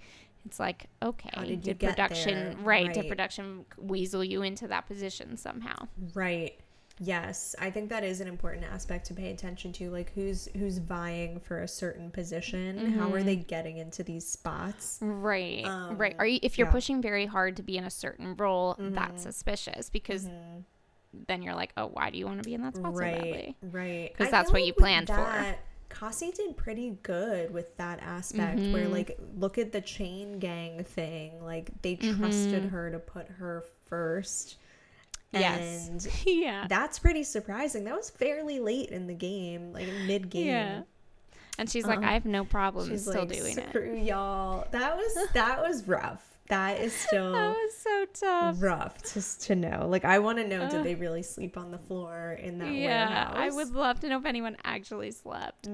it's like okay did you did get production there? right, did production weasel you into that position somehow Right. Yes, I think that is an important aspect to pay attention to. Like who's who's vying for a certain position? How are they getting into these spots? right right Um, are you if you're yeah. pushing very hard to be in a certain role Mm-hmm. that's suspicious because then you're like oh why do you want to be in that spot so Right. badly Right. 'Cause I that's what you like planned for. Kesi did pretty good with that aspect Mm-hmm. where like look at the chain gang thing. Like they trusted Mm-hmm. her to put her first. Yes. And *laughs* yeah that's pretty surprising. That was fairly late in the game, like mid game. Yeah. And she's like, I have no problem She's still like, doing it. screw y'all. That was that was rough. That is *laughs* still That was so tough. rough just to know. Like I want to know did they really sleep on the floor in that Yeah, warehouse? I would love to know if anyone actually slept.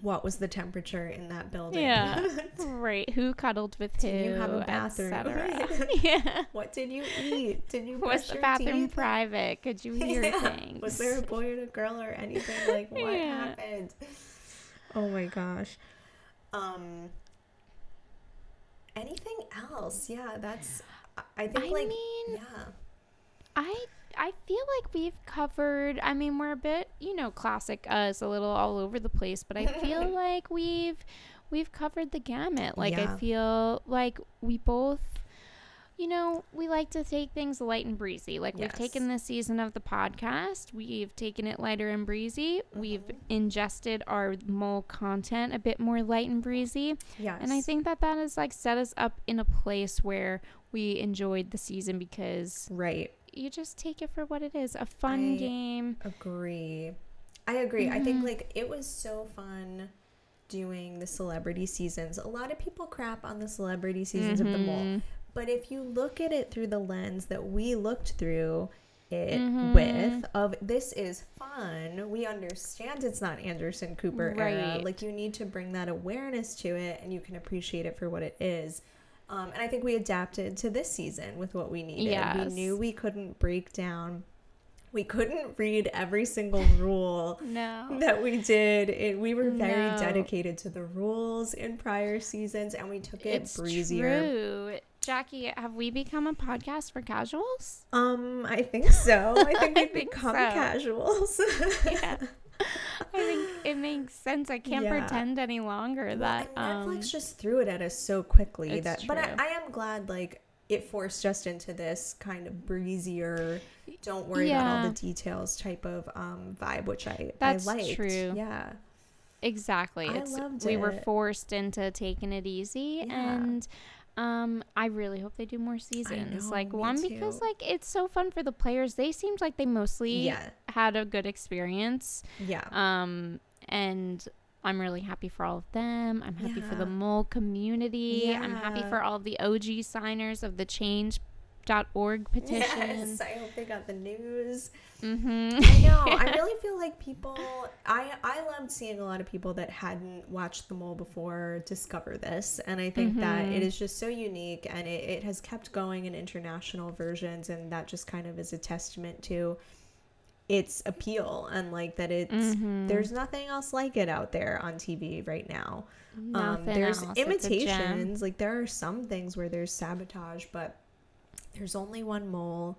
What was the temperature in that building? Yeah, *laughs* right. Who cuddled with who? Did you have a bathroom? *laughs* yeah. what did you eat? Did you Was the bathroom teeth? private? Could you hear Yeah. things? Was there a boy and a girl or anything? Like what Yeah. happened? Oh my gosh. Um anything else? Yeah, that's I- think I like mean- yeah. I I feel like we've covered. I mean, we're a bit, you know, classic us, a little all over the place, but I feel *laughs* like we've we've covered the gamut. Like Yeah. I feel like we both you know, we like to take things light and breezy. Like we've taken this season of the podcast, we've taken it lighter and breezy. We've Mm-hmm. ingested our mole content a bit more light and breezy. Yes. And I think that that has like set us up in a place where we enjoyed the season because right. you just take it for what it is a fun I- game Agree. I agree. I Mm-hmm. think like it was so fun doing the celebrity seasons. A lot of people crap on the celebrity seasons of the Mm-hmm. mole. But if you look at it through the lens that we looked through it Mm-hmm. with of this is fun. We understand it's not Anderson Cooper era. Like you need to bring that awareness to it and you can appreciate it for what it is. Um, and I think we adapted to this season with what we needed. We knew we couldn't break down we couldn't read every single *laughs* rule no that we did. It, we were very No. dedicated to the rules in prior seasons, and we took it it's breezier. true jackie have we become a podcast for casuals Um, I think so. I think *laughs* we've become so. casuals. *laughs* yeah i think it makes sense i can't Yeah. pretend any longer that and Netflix um just threw it at us so quickly that. But I. I am glad, like it forced us into this kind of breezier, don't worry about all the details type of um vibe, which I That's I liked. true. Yeah. exactly I it's loved we were forced into taking it easy Yeah. and um i really hope they do more seasons know, like one because like it's so fun for the players. They seemed like they mostly Yeah. had a good experience. Yeah. um and i'm really happy for all of them. I'm happy for the mole community. I'm happy for all the og signers of the change.org petition Yes, I hope they got the news. mm-hmm. I know. I *laughs* really feel like people. I I loved seeing a lot of people that hadn't watched The Mole before discover this, and I think that Mm-hmm. it is just so unique, and it, it has kept going in international versions, and that just kind of is a testament to its appeal and like that it's Mm-hmm. there's nothing else like it out there on TV right now. um, there's else. It's a gem. imitations, like there are some things where there's sabotage, but there's only one mole.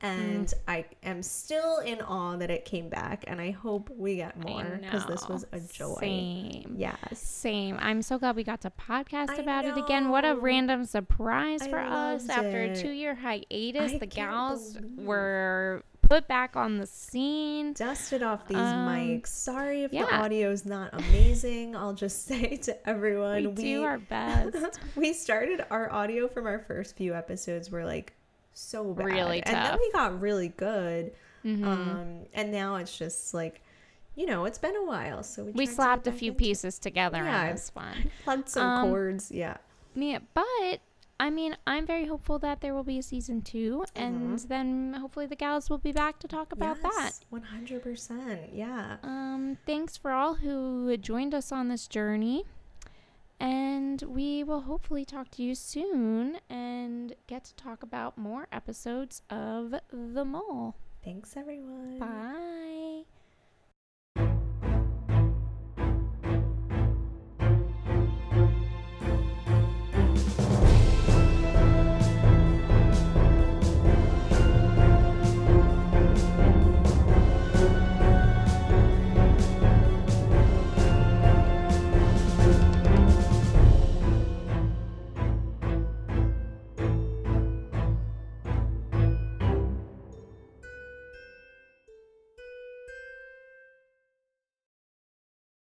And Mm. I am still in awe that it came back, and I hope we get more because this was a joy. Same. Yes. Same. I'm so glad we got to podcast I about it again. What a random surprise I for us loved after a two year hiatus. I the gals believe- were put back on the scene. dusted off these Um, mics. Sorry if the yeah. audio is not amazing. I'll just *laughs* say to everyone, We, do our *laughs* best. we started our audio from our first few episodes were like so bad. Really and then tough. we got really good. Mhm. Um, and now it's just like, you know, it's been a while, so we we slapped a few into pieces together Yeah. on this one. plugged some Um, chords. Yeah, Yeah, but I mean, I'm very hopeful that there will be a season 2 and then hopefully the gals will be back to talk about that. One hundred percent. Yeah. Um, thanks for all who joined us on this journey. And we will hopefully talk to you soon and get to talk about more episodes of The Mole. Thanks, everyone. Bye.